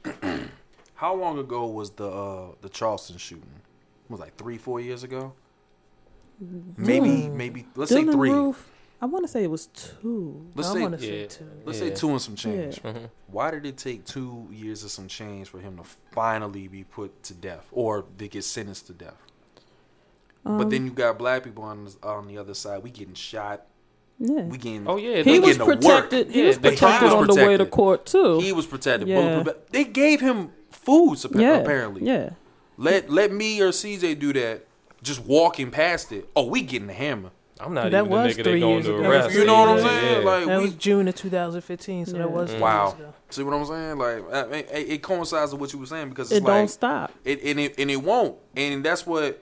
(clears throat) How long ago was the uh, the Charleston shooting? It was like three, four years ago. Maybe, maybe. Let's say three. Roof, I want to say it was two. Let's I say want to say two. let's Yeah. say two and some change. Yeah. Why did it take two years of some change for him to finally be put to death or to get sentenced to death? but Um, then you got black people on the, on the other side. We getting shot. Yeah. We getting. Oh yeah, He he was getting work. protected. He Yeah, was they- he protected on the way to court too. He was protected. Yeah. They gave him food. suppa- yeah, Apparently. Yeah. Let let me or CJ do that. Just walking past it. Oh, we getting the hammer. I'm not That even the was nigga they three going to arrest. You know what I'm Yeah, saying? yeah. Like That we, was June of 2015, so Yeah. that was three Wow. years ago. See what I'm saying? Like, I mean, it, it coincides with what you were saying because It it's don't like stop. it and it and it won't. And that's what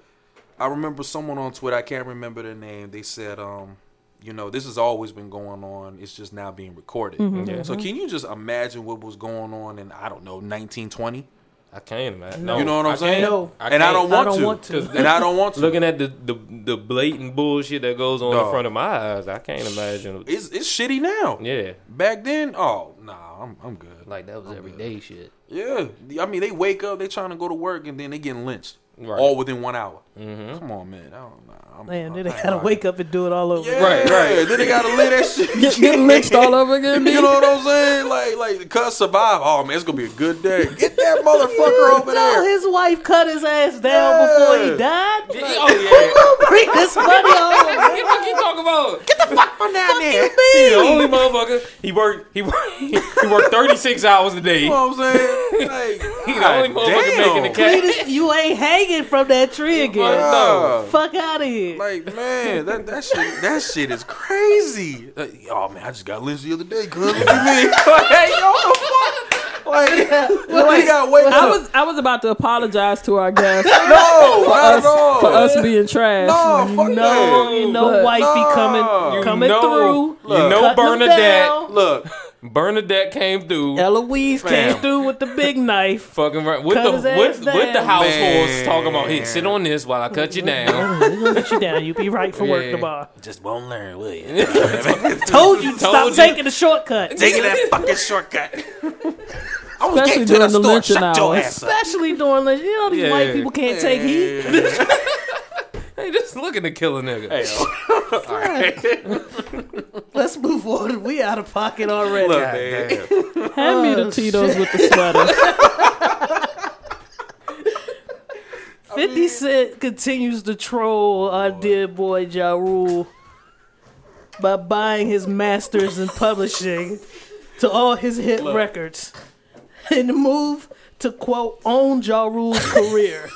I remember. Someone on Twitter, I can't remember their name. They said, um, you know, this has always been going on. It's just now being recorded. Mm-hmm. Yeah. So can you just imagine what was going on in I don't know 1920? I can't imagine. No. No, You know what I'm I saying? can't. No. and I don't want I don't to. want to. And I don't want to. Looking at the, the the blatant bullshit that goes on Dog. in front of my eyes, I can't imagine. it's it's shitty now. Yeah, Back then, oh nah, I'm I'm good. like that was everyday shit. Yeah, I mean they wake up, they trying to go to work, and then they getting lynched Right. all within one hour. Mm-hmm. Come on, man. I don't know. I'm, Man, then they gotta ain't wake up and do it all over. Yeah, Right, right. Then they gotta lay that shit. Get, get lynched all over again. (laughs) You know what I'm saying? Like, like, cuz survive. Oh man, it's gonna be a good day. Get that (laughs) motherfucker over No, there. his wife cut his ass down Yeah. before he died. Oh Bring this money home. yeah. what you talking about? Get the fuck From down there. He the only motherfucker. He worked. He worked. He worked 36 hours a day. You know what I'm saying? Like, (laughs) He the only motherfucker making the cash. You ain't hanging from that tree again. No. Fuck out of here. Like man, that that shit that shit is crazy. Uh, like, oh man, I just got lynched the other day, cuz. What you mean? (laughs) Like, yo, the fuck? Like, (laughs) we got wake I was I was about to apologize to our guests (laughs) no, for not us at all. for us being trash. No, fuck no, that. you know, Look. wifey No. coming, You coming know- through. you know cutting them Bernadette. down. Look, Bernadette came through. Eloise came through with the big (laughs) knife. Fucking right with the with, with the down. house Man. horse talking about here. Sit on this while I cut you down. (laughs) We're gonna get you down. You'll be right for work tomorrow. just won't learn, will you? (laughs) Told you to Told stop you. taking the shortcut. Taking that fucking shortcut. I was Especially getting to the during the store. lynching Shut your ass up. Especially during lunch. You know these Yeah. white people can't take heat. (laughs) Hey, just looking to kill a nigga. Hey, (laughs) (laughs) Let's move on. We out of pocket already. Look, man. Hand me the Oh, Tito's with the sweater. 50 Cent continues to troll our dear boy Ja Rule by buying his masters and publishing to all his hit records in the move to quote own Ja Rule's career.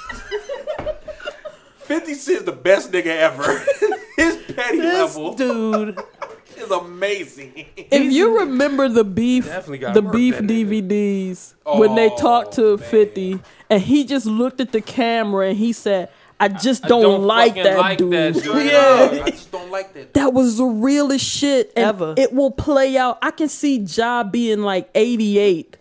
50 Cent's the best nigga ever. (laughs) His petty this level dude, (laughs) is amazing. if you remember the beef, the beef that nigga. DVDs when they Oh, talked to man. Fifty, and he just looked at the camera and he said, "I just don't, don't like, that, like dude. that dude. (laughs) Yeah. I just don't like that. That was the realest shit and Ever. It will play out. I can see Ja being like 88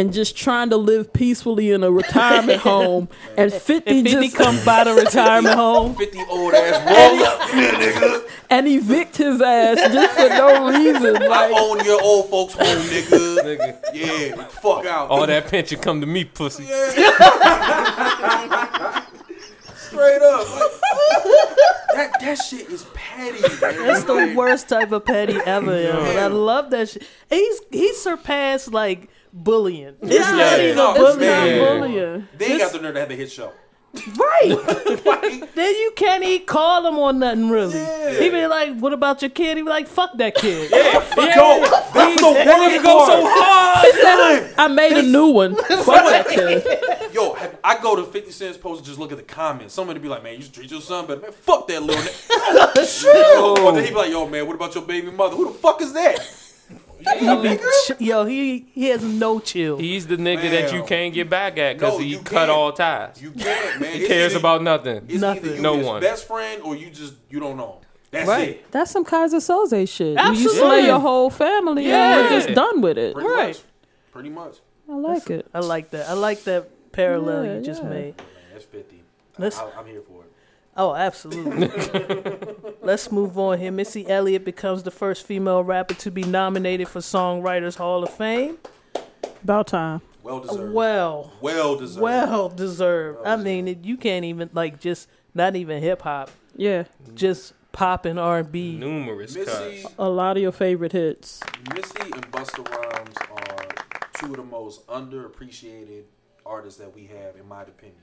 and just trying to live peacefully in a retirement (laughs) home, and 50 if 50 just come (laughs) by the retirement home, 50 old ass roll up, (laughs) nigga. and evict his ass just for no reason. I own your old folks home, nigga. Nigga, Yeah, fuck out. all that pension come to me, pussy. straight up. Like, that shit is petty, (laughs) man. That's the worst type of petty (laughs) ever, yo. I love that shit. He's he surpassed like bullying. It's not even No, bullying. man. bullying. They ain't got the nerve to have the hit show. Right. (laughs) then you can't even call him on nothing really. Yeah. He be like, "What about your kid?" He be like, "Fuck that kid." Yo, that's the worst go so hard. I made a new one. Fuck that kid. Yo, I go to 50 Cent's post and just look at the comments. Somebody be like, man, you should treat your son better. Man, fuck that little nigga. (laughs) Oh, but then he be like, yo, man, what about your baby mother? Who the fuck is that? He be ch- yo, he he has no chill. He's the nigga that you can't get back at because No, he cut can't. all ties. You can't, man. (laughs) he cares about nothing. It's Nothing. you No his one. best friend or you just you don't know him. That's Right. it. That's some Keyser Soze shit. You Absolutely. slay your whole family and Yeah. you're just done with it. Pretty Right. much. Pretty much. I like it. I like that. I like that parallel Yeah, you just yeah. made. Man, that's 50. Let's- I, I'm here for it. Oh, absolutely. (laughs) Let's move on here. Missy Elliott becomes the first female rapper to be nominated for Songwriters Hall of Fame. About time. Well uh, deserved. Well, well deserved. well deserved. I mean, it, you can't even like just not even hip hop, Yeah. just pop and R and B. Numerous Missy, cuts. A lot of your favorite hits. Missy and Busta Rhymes are two of the most underappreciated artists that we have, in my opinion.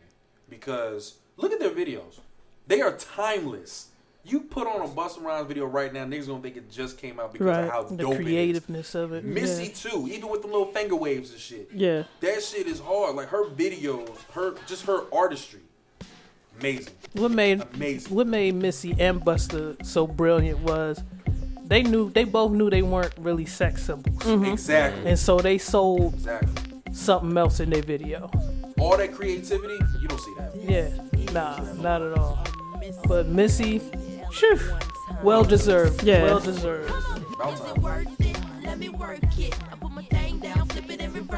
Because look at their videos; they are timeless. You put on a Busta Rhymes video right now, niggas gonna think it just came out because Right. of how The dope it is. creativeness of it. Missy too, even with the little finger waves and shit. Yeah. That shit is hard. Like her videos, her just her artistry, amazing, What made amazing. what made Missy and Busta so brilliant was they knew they both knew they weren't really sex symbols, mm-hmm. Exactly, and so they sold exactly. Something else in their video. All that creativity, you don't see that. Yeah, nah, not at all. But Missy, phew, well deserved. Yeah. well deserved.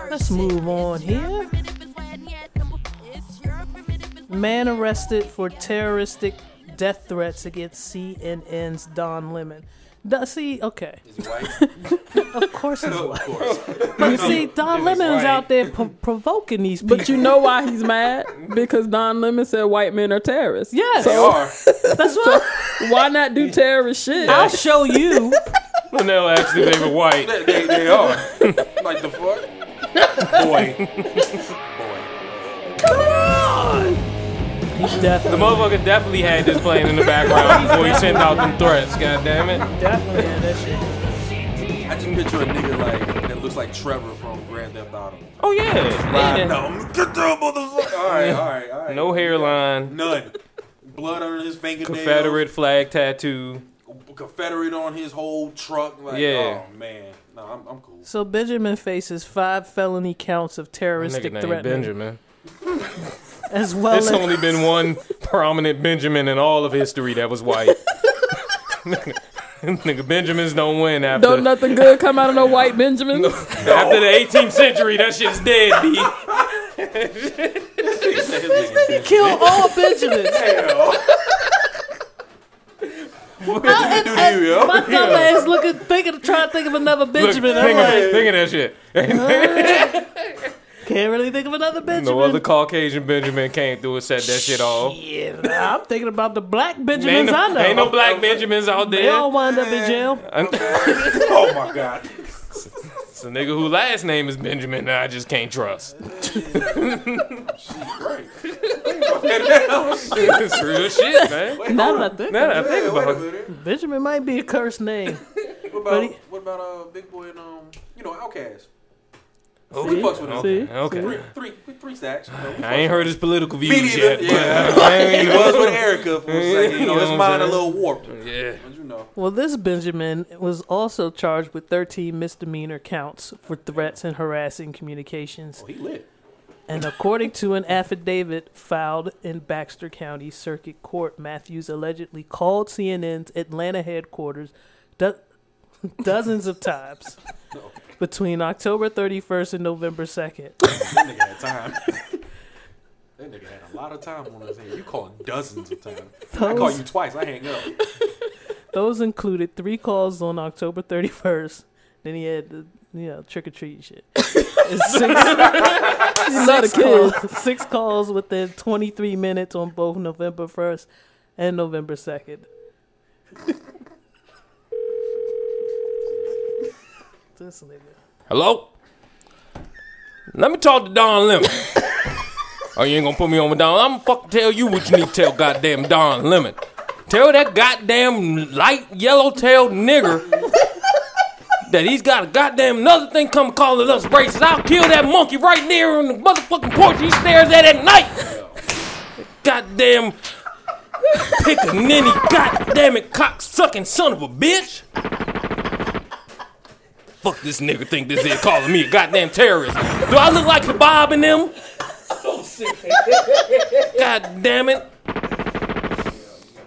Let's move on here. Man arrested for terroristic death threats against CNN's Don Lemon. Da- see, okay, Is he white? (laughs) of course he's of white. course. But see, Don If he's Lemon is out there pro- provoking these people. But you know why he's mad? Because Don Lemon said white men are terrorists. Yes. They So are. That's what why not do terrorist shit? I'll show you. Lenell asked if they were white. They, they, they are. like the fuck? Boy. Boy. He's The definitely, motherfucker definitely had this playing in the background before he sent out them threats. God damn it. definitely had that shit. I just picture a nigga like that looks like Trevor from Grand Theft Auto. Oh yeah. Yeah. No, get down, motherfucker. All right, all right, all right. No hairline. None. Blood under his fingernails. Confederate flag tattoo. Confederate on his whole truck. Like, Yeah. Oh man. No, I'm, I'm cool. So Benjamin faces five felony counts of terroristic Nigga named threatening, Benjamin. As well There's as only been one prominent Benjamin in all of history that was white. (laughs) Nigga, Benjamins don't win after Don't nothing good come out of no white Benjamins. after the 18th century. That shit's dead, B. kill all Benjamins. What did you do to you, yo? My dumb ass looking, thinking, trying to think of another Look, Benjamin. think, I'm of, like, think of that shit. (laughs) can't really think of another Benjamin. no other Caucasian Benjamin came through and set that shit off. Yeah, I'm thinking about the black Ain't Benjamins I know. ain't no black Benjamins out there. They there. all wind up in jail. (laughs) Oh my god. It's a nigga whose last name is Benjamin that I just can't trust. Right. (laughs) it's real shit, man. Now that I think, Now that I think Wait, wait about it. Benjamin might be a cursed name. What about he- what about uh Big Boy and um you know Outkast? Oh, okay. He fucks with him. Okay. See? okay. Three, three, three stacks. You know, I ain't heard his political views Me yet. Yeah. but (laughs) I (laughs) ain't He was with Erica for a second. You You know, know his mind a little warped. (laughs) Yeah. You know. Well, this Benjamin was also charged with 13 misdemeanor counts for threats and harassing communications. Oh, he lit. And according to an affidavit filed in Baxter County Circuit Court, Matthews allegedly called CNN's Atlanta headquarters do- dozens of times between October 31st and November 2nd. (laughs) That nigga had time. that nigga had a lot of time on his hand. You called dozens of times. I call Those, you twice. I hang up. (laughs) those included three calls on October 31st. Then he had the you know trick or treat shit. (laughs) And six, Lot of six, calls, six calls within 23 minutes on both November 1st and November 2nd. This nigga. Hello? Let me talk to Don Lemon. oh, you ain't gonna put me on with Don. I'm gonna fucking tell you what you need to tell goddamn Don Lemon. Tell that goddamn light yellow tailed nigger that he's got a goddamn another thing come calling us racist. I'll kill that monkey right there on the motherfucking porch he stares at at night. Goddamn pickaninny, goddamn it, cock sucking son of a bitch. Fuck this nigga think this is calling me a goddamn terrorist. Do I look like the Bob and them? God damn it.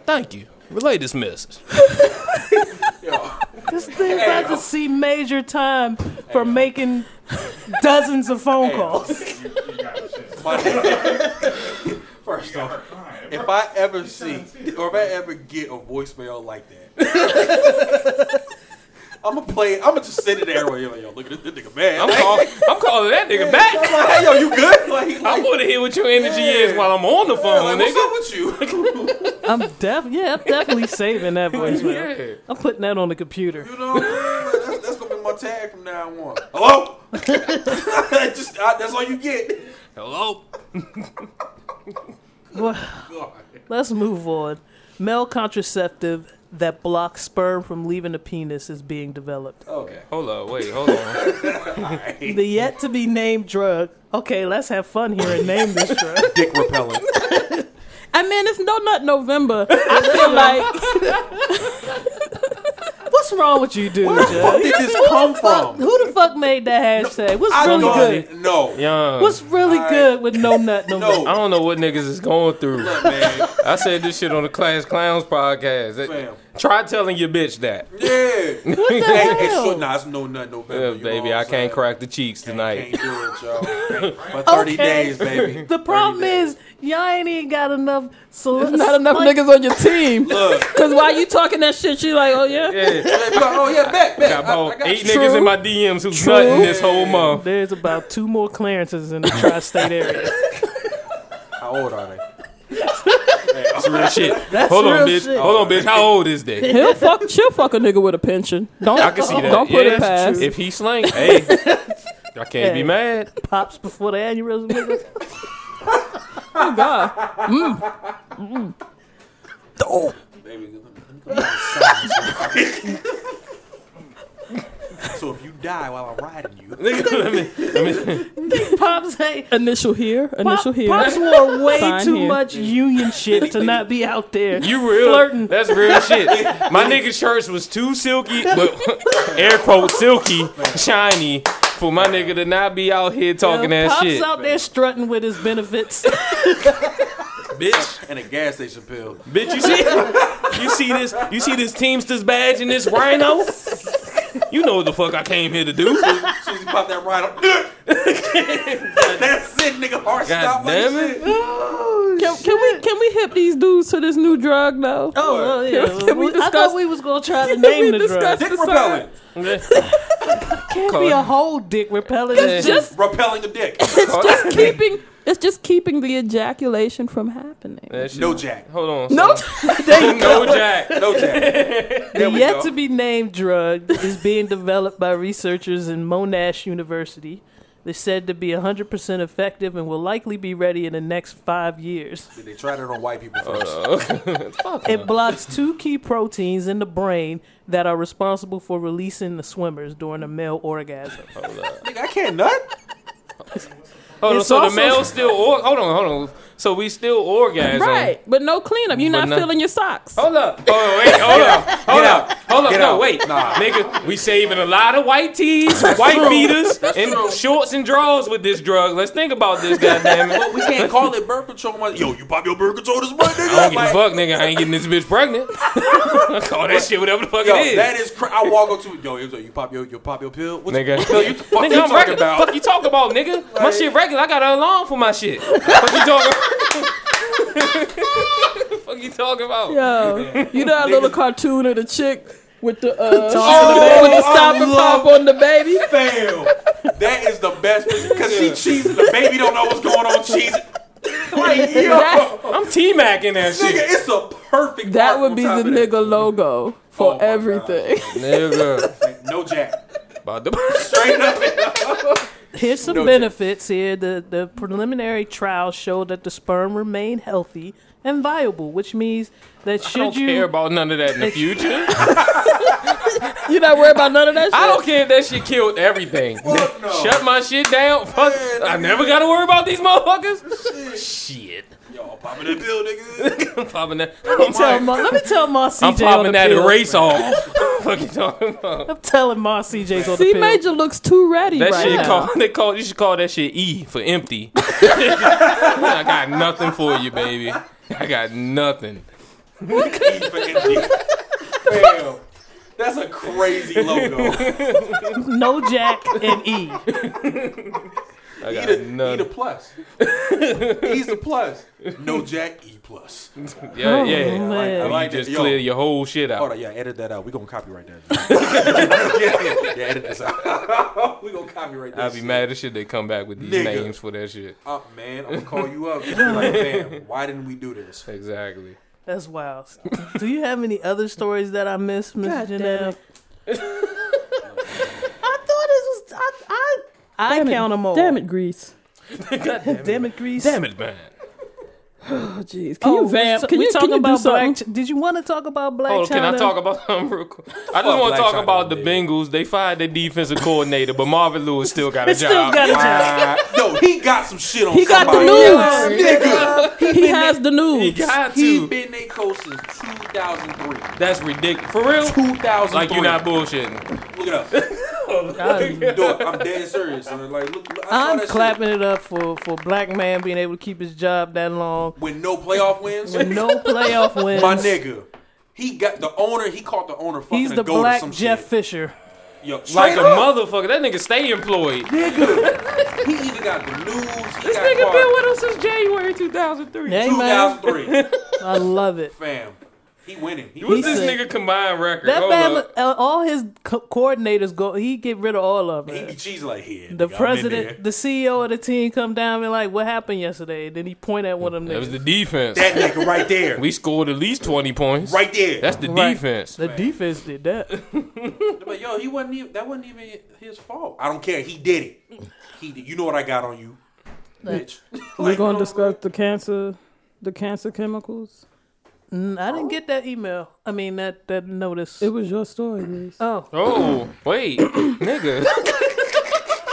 Thank you. Relay this message. (laughs) This thing about to see major time for making dozens of phone calls. (laughs) First off, if I ever see or if I ever get a voicemail like that, (laughs) I'm gonna play. I'm gonna just sit it there. Where you're like, yo, look at this, this nigga man. I'm, call, I'm calling that nigga back. I'm like, hey, yo, you good? (laughs) Like, I want to hear what your energy is while I'm on the phone, like, nigga. what's up with you? (laughs) I'm def yeah, I'm definitely saving that voicemail. Yeah. I'm putting that on the computer. You know, that's, that's gonna be my tag from now on. Hello? (laughs) just uh, that's all you get. Hello? Well, let's move on. Male contraceptive that blocks sperm from leaving the penis is being developed. Okay. Hold on, wait, hold on. (laughs) The yet to be named drug. Okay, let's have fun here and name this drug. (laughs) Dick repellent. (laughs) I mean, it's no nut November. I feel like What's wrong with you, dude? Where the fuck did this come from? Who the fuck made that hashtag? What's I really don't good? know. Young. What's really Alright. good with no nut no, No. I don't know what niggas is going through. Look, man. I said this shit on the Class Clowns podcast. Fam. Try telling your bitch that. Yeah. What the Hey, (laughs) hey, hell? so, nah, it's no nut November. Yeah, you baby, I I'm can't saying? crack the cheeks Can't, tonight. can't do it, y'all. (laughs) For 30 Okay. days, baby. (laughs) The problem is y'all ain't even got enough. So there's not enough niggas on your team. Look. Because while you talking that shit, you like, oh yeah. Yeah. Hey, oh, yeah, bet, bet. Got I, about I got eight you. niggas True. in my DMs who's True. nutting this whole month. There's about two more clearances in the tri-state area. How old are they? That's real shit. (laughs) That's Hold on, real bitch. shit. Hold on, bitch. How old is they? He'll fuck, she'll fuck a nigga with a pension. Don't, I can see that. Don't put Yeah, it past. If he slang, hey, (laughs) I can't be mad. Pops before the aneurysm. nigga. (laughs) Oh God. Baby, let me- let me go to the side. So if you die while I'm riding you, Nigga, let me, Pops say. Initial here. Initial Pop, here. Pops wore way Sign too here. much union shit to not be out there. you real? Flirting. That's real shit. My nigga shirts was too silky, but (laughs) air quote silky, shiny for my nigga to not be out here talking Yeah, that Pops shit. out there strutting with his benefits. (laughs) Bitch, and a gas station pill. bitch, you see, (laughs) you see this, you see this Teamsters badge and this rhino. You know what the fuck I came here to do. As soon as pop that right up, (laughs) that's it, nigga. Heart God stop like damn it. shit. Oh, can, can we can we hip these dudes to this new drug though? Oh, well, yeah. Can we I thought we was gonna try to Can name we the discuss drug. Dick the repellent. (laughs) Can't be a whole dick repellent. It's just Repelling the dick. it's just keeping it's just keeping the ejaculation from happening. That No jack. Hold on. No, son. (laughs) no jack. No (laughs) jack. The yet go. to be named drug is being developed by researchers in Monash University. They're said to be 100% effective and will likely be ready in the next five years. They tried it on white people first. Uh, (laughs) it blocks two key proteins in the brain that are responsible for releasing the swimmers during a male orgasm. Nigga, I can't nut. Hold on. So also- the male still or- hold on, hold on. So we still orgasm. right, but no cleanup. You're not not- filling your socks. Hold up. Oh wait. Hold up. Hold Get up. Hold up. Get no, out. wait. Nah. (laughs) Nigga, we saving a lot of white tees, white beaters, and shorts and drawers with this drug. Let's think about this, (laughs) goddamn it. We can't call it birth control. month. Yo, you pop your birth control this month, nigga. I don't give a fuck, nigga. I ain't getting this bitch pregnant. (laughs) Call that shit whatever the fuck Yo, it is. that is. Cra- I walk up to yo, yo, you pop your, you pop your pill. What Nigga. What pill you, the fuck Nigga, you I'm talking regular. about? Fuck you talk about, nigga. My shit regular. I got an alarm for my shit. What you talking? (laughs) fuck you talking about? Yo, you know that little cartoon of the chick with the uh, Oh, with the I stop and pop on the baby. Fail. That is the best because she cheesing. The baby don't know what's going on. Cheesing. Like yo, That- I'm T Mac in that nigga, shit. it's a perfect. That would be the of that. nigga logo for Oh everything. Nigga. No jack. About the Straight up. (laughs) Here's some No benefits here. The the preliminary trials showed that the sperm remained healthy and viable, which means that I should don't you care about none of that in the (laughs) future. You not worried about none of that shit? I don't care if that shit killed everything. Fuck no. Shut my shit down. Fuck. I never gotta worry about these motherfuckers. Shit. Y'all popping that pill, nigga. I'm (laughs) popping that. let me tell Ma, let me tell Ma CJ I'm popping that pill. erase off. (laughs) Fuck you talking about? I'm telling Ma CJ's on the C pill. Major looks too ready That right shit now. call they call you should call that shit E for empty. (laughs) I got nothing for you, baby. I got nothing. E for empty. Fam, that's a crazy logo. no Jack and E. I E got the, e the nothing. plus. E's the plus. No Jack, E plus. (laughs) Yeah, oh, yeah. man. I You like just that. Yo. clear your whole shit out. Hold on, yeah, edit that out. We gonna copyright that. yeah, (laughs) yeah, yeah, edit this out. (laughs) we gonna copyright that. I'd be shit. mad as shit they come back with these Nigga. names for that shit. Up, man. I'm gonna call you up. Just be like, man, why didn't we do this? Exactly. That's wild. Do you have any other stories that I missed, Miss God damn Janelle? I thought this was I I, I Damn it. count them all. Damn it, Grease. (laughs) Damn it, Grease. Damn it, man. Oh, jeez. Can you oh, vamp? Can we you, can talking do about something? Black? Ch- Did you want to talk about Black Hold on, China? can I talk about something real quick? I just want to talk China about the did? Bengals. They fired their defensive coordinator, but Marvin Lewis still got a It still job. got a job. No, he got some shit on He got the somebody. news. Nigga, He has the he news. got he to. been their coach since 2003. That's ridiculous. For real? 2003. Like you're not bullshitting. Look it up. Oh, (laughs) I'm, Dog, I'm dead serious. son. Like, look, look, I saw I'm that shit clapping it up for for black man being able to keep his job that long with no playoff wins. with no playoff (laughs) wins. My nigga, he got the owner. He caught the owner fucking He's the go to black some Jeff shit. Fisher. Yo, Like straight a motherfucker. That nigga stay employed. nigga. (laughs) He even got the news. He This got nigga caught- been with us since January 2003. Hey, 2003. I love it. Fam, he winning. He What's this said- nigga combined record? That Hold man, up. uh, all his co- coordinators go. He get rid of all of He be it. like here. The president, the CEO of the team, come down and be like, "What happened yesterday?" Then he point at one of them. That was the defense. that nigga right there, we scored at least 20 points. right there. That's the Right. defense. The defense did that. (laughs) But yo, he wasn't even. That wasn't even his fault. I don't care. He did it. He did. You know what I got on you, bitch. We're (laughs) Like, going you to know, discuss the cancer, the cancer chemicals. I didn't get that email. I mean that that notice. It was your story, Grease. oh, Oh, wait. (coughs) nigga. (laughs)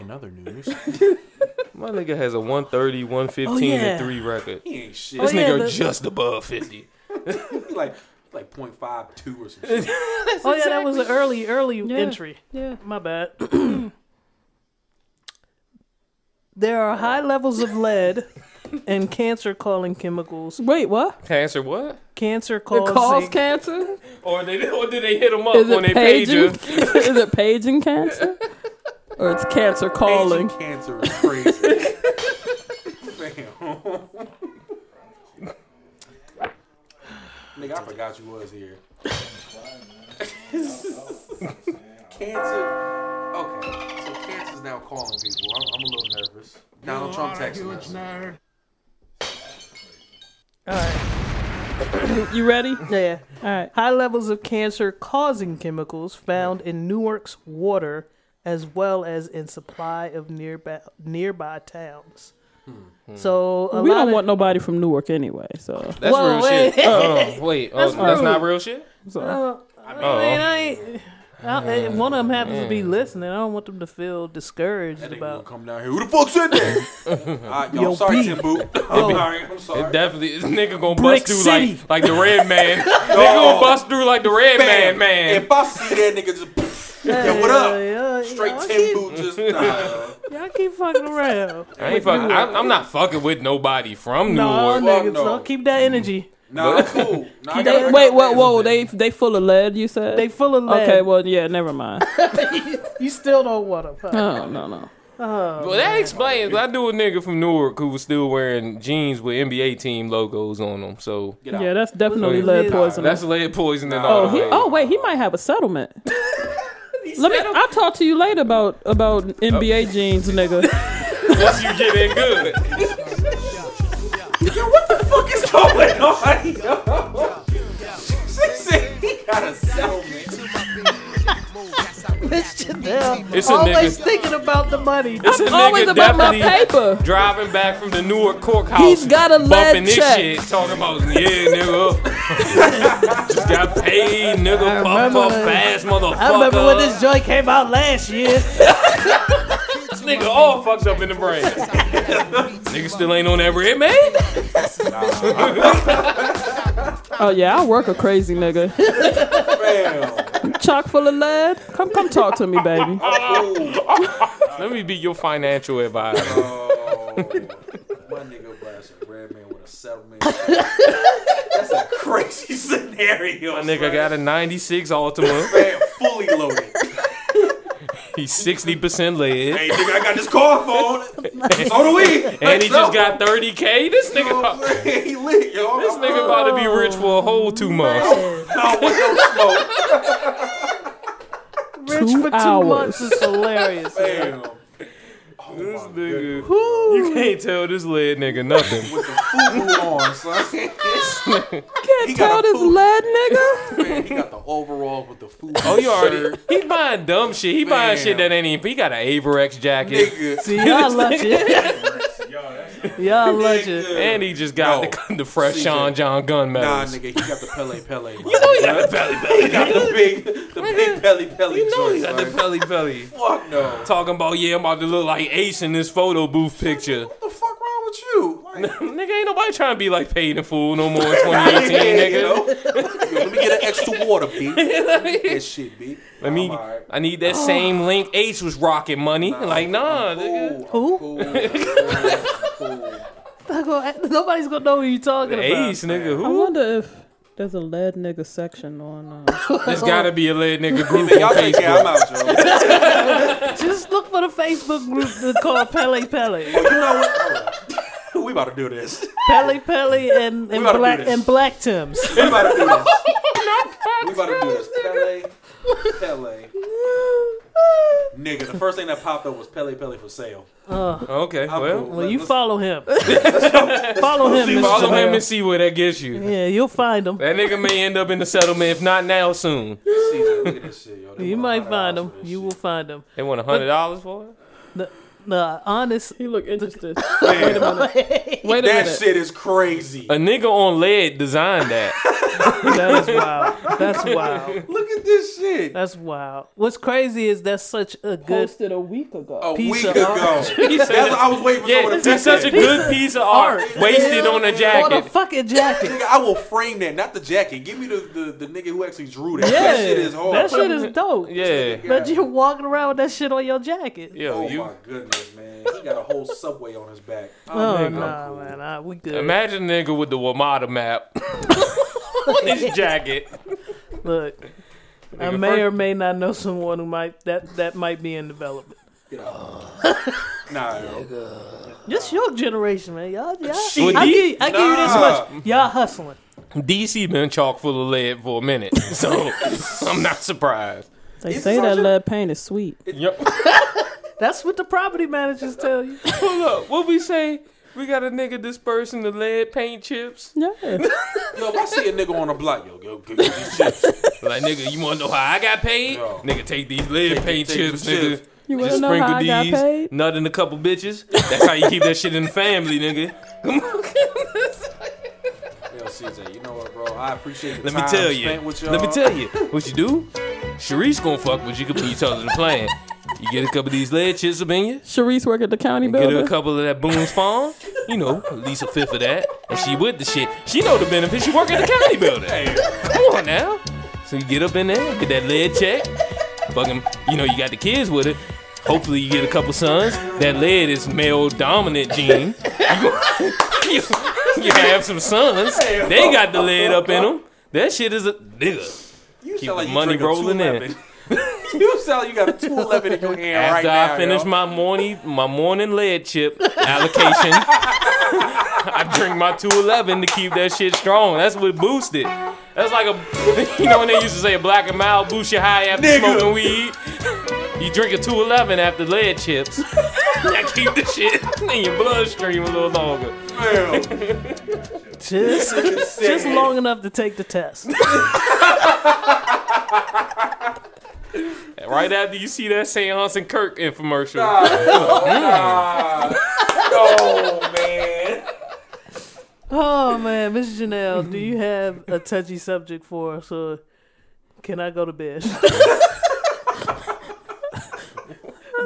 In other news, (laughs) My nigga has a 130, 115, Oh, yeah. and 3 record. he ain't shit. Oh, this Oh, yeah, nigga the- just above 50. He (laughs) like like point five two or something. shit. oh yeah, that was an early early Yeah. entry. Yeah. My bad. (clears throat) there are high levels of lead and cancer-calling chemicals. Wait, what? Cancer what? Cancer It causing. causes cancer? (laughs) Or, they, or did they hit them up Is when it they paid you? paging? (laughs) Is it paging cancer? Or it's cancer calling? Asian cancer is crazy. (laughs) Fam. Nigga, I forgot you was here. cancer. Okay, so cancer's now calling people. I'm, I'm a little nervous. Donald Trump texting us. All right. (coughs) You ready? Yeah. All right. High levels of cancer causing chemicals found in Newark's water as well as in supply of nearby nearby towns. So a we lot don't of, want nobody from Newark anyway, so. That's Whoa, real wait. shit. Oh, (laughs) wait. Oh, That's that's, not real shit? so. Uh, I Oh. mean, I ain't, I, eh, one of them happens to be listening. I don't want them to feel discouraged That nigga gonna about. come down here. Who the fuck said that? (laughs) Alright, yo, (laughs) Yo, I'm sorry, B. Tim Boo. I'm sorry. I'm It sorry. definitely, this nigga gonna Brick bust through City. like, like the red man. (laughs) nigga gonna oh. bust through like the red man, Fam, man. If I see that nigga just, yo, what up? Yeah, yeah, Straight y'all Tim keep- Boo, just nah. Y'all keep fucking around. I ain't fucking, I, I'm not fucking with nobody from No, Newark. niggas, no. don't keep that energy. Nah, I'm cool. (laughs) Nah, I Keep got- that- I got Wait, whoa, whoa, they they full of lead, you said? They full of lead. Okay, well, yeah, never mind. (laughs) you still don't want them. Huh? No, no, no. Oh, well, that explains. I knew a nigga from Newark who was still wearing jeans with NBA team logos on them. So Yeah, that's definitely Nah, lead poisoning. that's lead poisoning. Oh, he, oh wait, he might have a settlement. (laughs) Let me. I'll talk to you later about about NBA oh. jeans, nigga. Once you get in good. Fuck is going on? Yo? She said he got a settlement. (laughs) Miss It's a Always nigga. thinking about the money. It's a Always nigga about my paper. driving back from the Newark courthouse. He's got a lead bumping this check. shit, talking about yeah, nigga. (laughs) Just got paid, nigga. Puff remember puff fast, motherfucker. I remember when this joint came out last year. (laughs) nigga all fucked up in the brain. (laughs) nigga still ain't on that red man. (laughs) Oh yeah, I work a crazy nigga. Chock full of lead. Come, come talk to me, baby. (laughs) Let me be your financial advisor. Oh, my nigga blasting red man with a settlement. That's a crazy scenario. My nigga got a 96 Altima. man fully loaded. He's 60% lead. Hey, nigga, I got this car phone. So do we. And he just got 30K. This nigga, about- (laughs) he lit, yo. this nigga about to be rich for a whole two months. I no smoke. Rich Two for two hours. months is hilarious. Bam. This nigga, you can't tell this lead nigga nothing. With the FUBU on, son. (laughs) Can't He got tell this fool. lead nigga. Man, he got the overalls with the FUBU Oh, you already. shirt. He buying dumb shit. He buying shit that ain't even. He got an Avirex jacket. Nigga. See, y'all lucky. (laughs) (laughs) (laughs) y'all lucky. And he just got No. the, the fresh CJ. Sean John gun Nah, medals. nigga, he got the Pelle Pelle. (laughs) You know he got the belly belly. He got the (laughs) big, the big Pelle Pelle. You know he got the son. belly belly. Fuck no. Talking about yeah, I'm about to look like Ace in this photo booth picture. What the fuck wrong with you? Like, (laughs) nigga, ain't nobody trying to be like paid in full no more in (laughs) 2018, nigga. you know? Yo, (laughs) let me get an extra water, B. that shit, B. Let me. I'm. I need that (gasps) same link Ace was rocking money. like nah, nigga. Cool, Who? cool, cool. Nobody's gonna know who you talking about. Ace, nigga. Who? I wonder if there's a lead nigga section on. Uh, There's gotta be a lead nigga group Man, y'all on take care. I'm Facebook. out, yo. Just look for the Facebook group that's called Pelle Pelle. You know what? Hold (laughs) we about to do this. Pelle Pelle (laughs) and, and about to do black this. and black Tims. We about to do this. (laughs) we about to do this. Pelle, Pelle. Nigga, the first thing that popped up was Pelle Pelle for sale. Oh, okay, I'm well, cool. Well, you Let's- follow him. follow him, Mr. follow him and see where that gets you. Yeah, you'll find him. That nigga may end up in the settlement, if not now, soon. CJ, look at this shit, yo. They You might find him. You shit. will find him. They want a hundred dollars for it. The, the honest. he look interested. (laughs) Wait a minute. Wait a That minute. shit is crazy. A nigga on lead designed that. (laughs) That is wild. That's wild. Look at this shit. That's wild. What's crazy is that's such a good. Posted a week ago. A piece week of ago. art. That's what I was waiting for someone Yeah, to that's take such a good piece of art. Wasted on a On a jacket. fucking jacket. Nigga, I will frame that, not the jacket. Give me the, the, the nigga who actually drew that. Yeah, that shit is hard. That shit is dope. Yeah. But you're walking around with that shit on your jacket. Yo, Oh you my goodness, man. He got a whole subway on his back. Oh, nigga, I'm nah, cool. man. I, we good. imagine nigga with the WMATA map (laughs) on his jacket. Look, I may first- or may not know someone who might that that might be in development. Get out. (laughs) Nah, yo. Just your generation, man. Y'all, y'all. Shit. I give, I give you this much. Y'all hustling. DC been chock full of lead for a minute, so (laughs) I'm not surprised. They It's say that lead paint is sweet. Yep. That's what the property managers tell you. (laughs) Hold up, what we say? We got a nigga dispersing the lead paint chips. Yeah. Yo, if I see a nigga on the block, yo, go get these chips. Like nigga, you wanna know how I got paid? Yo. Nigga, take these lead Take- paint take chips, nigga. chips. You wanna Just know sprinkle how I got these, paid? nut in a couple bitches. That's how you keep that shit in the family, nigga. (laughs) (laughs) Yo, CJ, you know what, bro? I appreciate the Let me time tell you. spent with y'all. Let me tell you. What you do? Sharice gonna fuck with you. Could be each other the plan. You get a couple of these lead chips up in you. Sharice work at the county building. Get her building. a couple of that Boone's Farm. You know, at least a fifth of that. And she with the shit. She know the benefits. She work at the county building. Come on now. So you get up in there, get that lead check. Fucking, you know, you got the kids with it. Hopefully you get a couple sons. That lead is male dominant gene. You, (laughs) you, have some sons. They got the lead up in them. That shit is a nigga. You Keep like the you money rolling in. (laughs) you sound like you got a 211 in your hand After right now. After I finish yo. my morning my morning lead chip allocation, I drink my 211 to keep that shit strong. That's what boosts it. That's like a, (laughs) you know when they used to say a black and mild boost you high after Nigga. smoking weed. You drink a 211 after lead chips. (laughs) that keep the shit in your bloodstream a little longer. Damn. (laughs) Just, just long enough to take the test. (laughs) Right after you see that Seance and Kirk infomercial. Nah, mm. no, oh, man. Oh man, Miss Janelle, do you have a touchy subject for us, or can I go to bed?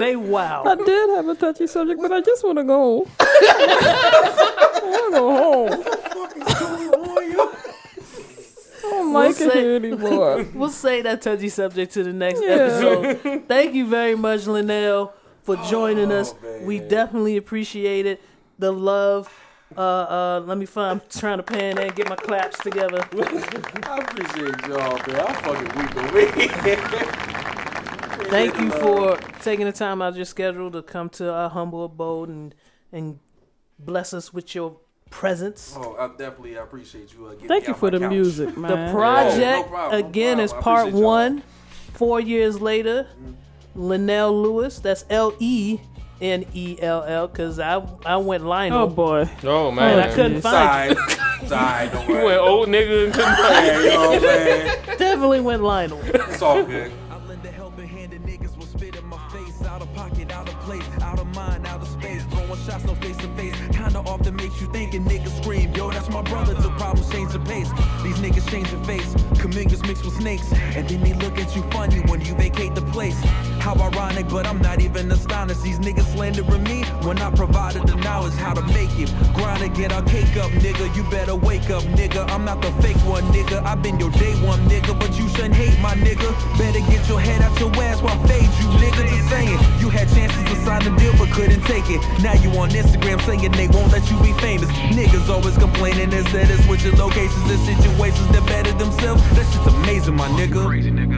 They wow. I did have a touchy subject, but I just want to go. I want to go home. I don't like We'll it say- here anymore. (laughs) We'll say that touchy subject to the next Yeah. episode. (laughs) Thank you very much, Lenell, for joining us. man. We definitely appreciate it. The love. Uh, uh, let me find. I'm trying to pan and get my claps together. (laughs) I appreciate y'all, man. I'm fucking weak over Thank you for taking the time out of your schedule to come to our humble abode and and bless us with your presence. Oh, I definitely appreciate you. Uh, getting Thank me you out for my the couch. music, The man. project Oh, no problem, no again is part appreciate y'all. one. Four years later, Lenell Lewis. That's L E N E L L. Cause I I went Lionel. Oh boy. Oh and man. I couldn't find Side, (laughs) side, don't You worry. went old nigga and couldn't find Yeah, you know what I'm (laughs) saying? you. Definitely went Lionel. It's all good. Shots no face to face. Kinda often makes you think and niggas scream. Yo, that's my brother till problems change the pace. These niggas change the face. Chameleons mixed with snakes. And then they look at you funny when you vacate the place. How ironic, but I'm not even astonished. These niggas slandering me when I provided the knowledge how to make it. Grind to get our cake up, nigga. You better wake up, nigga. I'm not the fake one, nigga. I've been your day one, nigga. But you shouldn't hate my nigga. Better get your head out your ass while fade you, nigga. Just saying. You had chances to sign the deal, but couldn't take it. Now you on Instagram saying they won't let you be famous. Niggas always complaining and said it's switching locations and situations that better themselves. That shit's amazing, my nigga. Crazy nigga.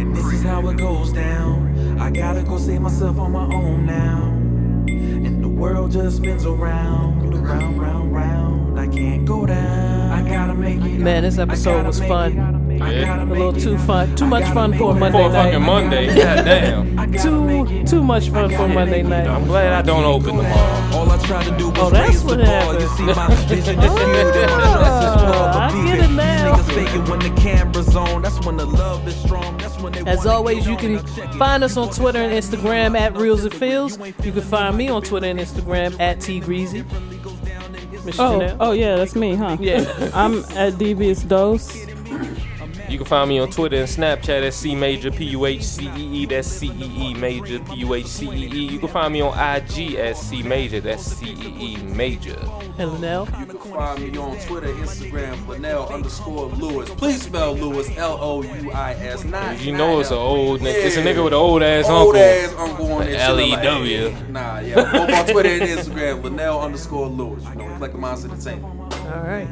And this is how it goes down. I gotta go save myself on my own now. And the world just spins around, round, round, round. I can't go down. I gotta make it. Man, this episode was make fun. It. I Yeah. A little too fun. Too much fun for a. Monday For a night. fucking Monday. God damn. I gotta make Too too much fun for Monday night. I'm glad I don't open tomorrow. All I try to do was Oh, that's raise what the bar. happened. You see, my vision is skewed and the stress. Oh, I But peep get it. it now. These niggas faking when the camera's on. That's when the love is strong. That's when they As always, you can Now check it. find us on Twitter and Instagram at Reels and Feels. You can find me on Twitter and Instagram at T Greasy. Miss Oh, Janelle. oh yeah, that's me, huh? Yeah. (laughs) I'm at Devious Dose. You can find me on Twitter and Snapchat at C Major P U H C E E. That's C E E Major P U H C E E. You can find me on IG at C Major. That's C E E Major. And Lenell. You can find me on Twitter, Instagram, Lenell underscore Lewis. Please spell Lewis L O U I S. Not You know it's an old nigga. It's a nigga with an old ass old uncle. Old ass uncle on that L shit. E like, W. hey, Nah, yeah. Go on Twitter and Instagram, Lenell underscore Lewis. You know, collect the mindset entertainment. All right.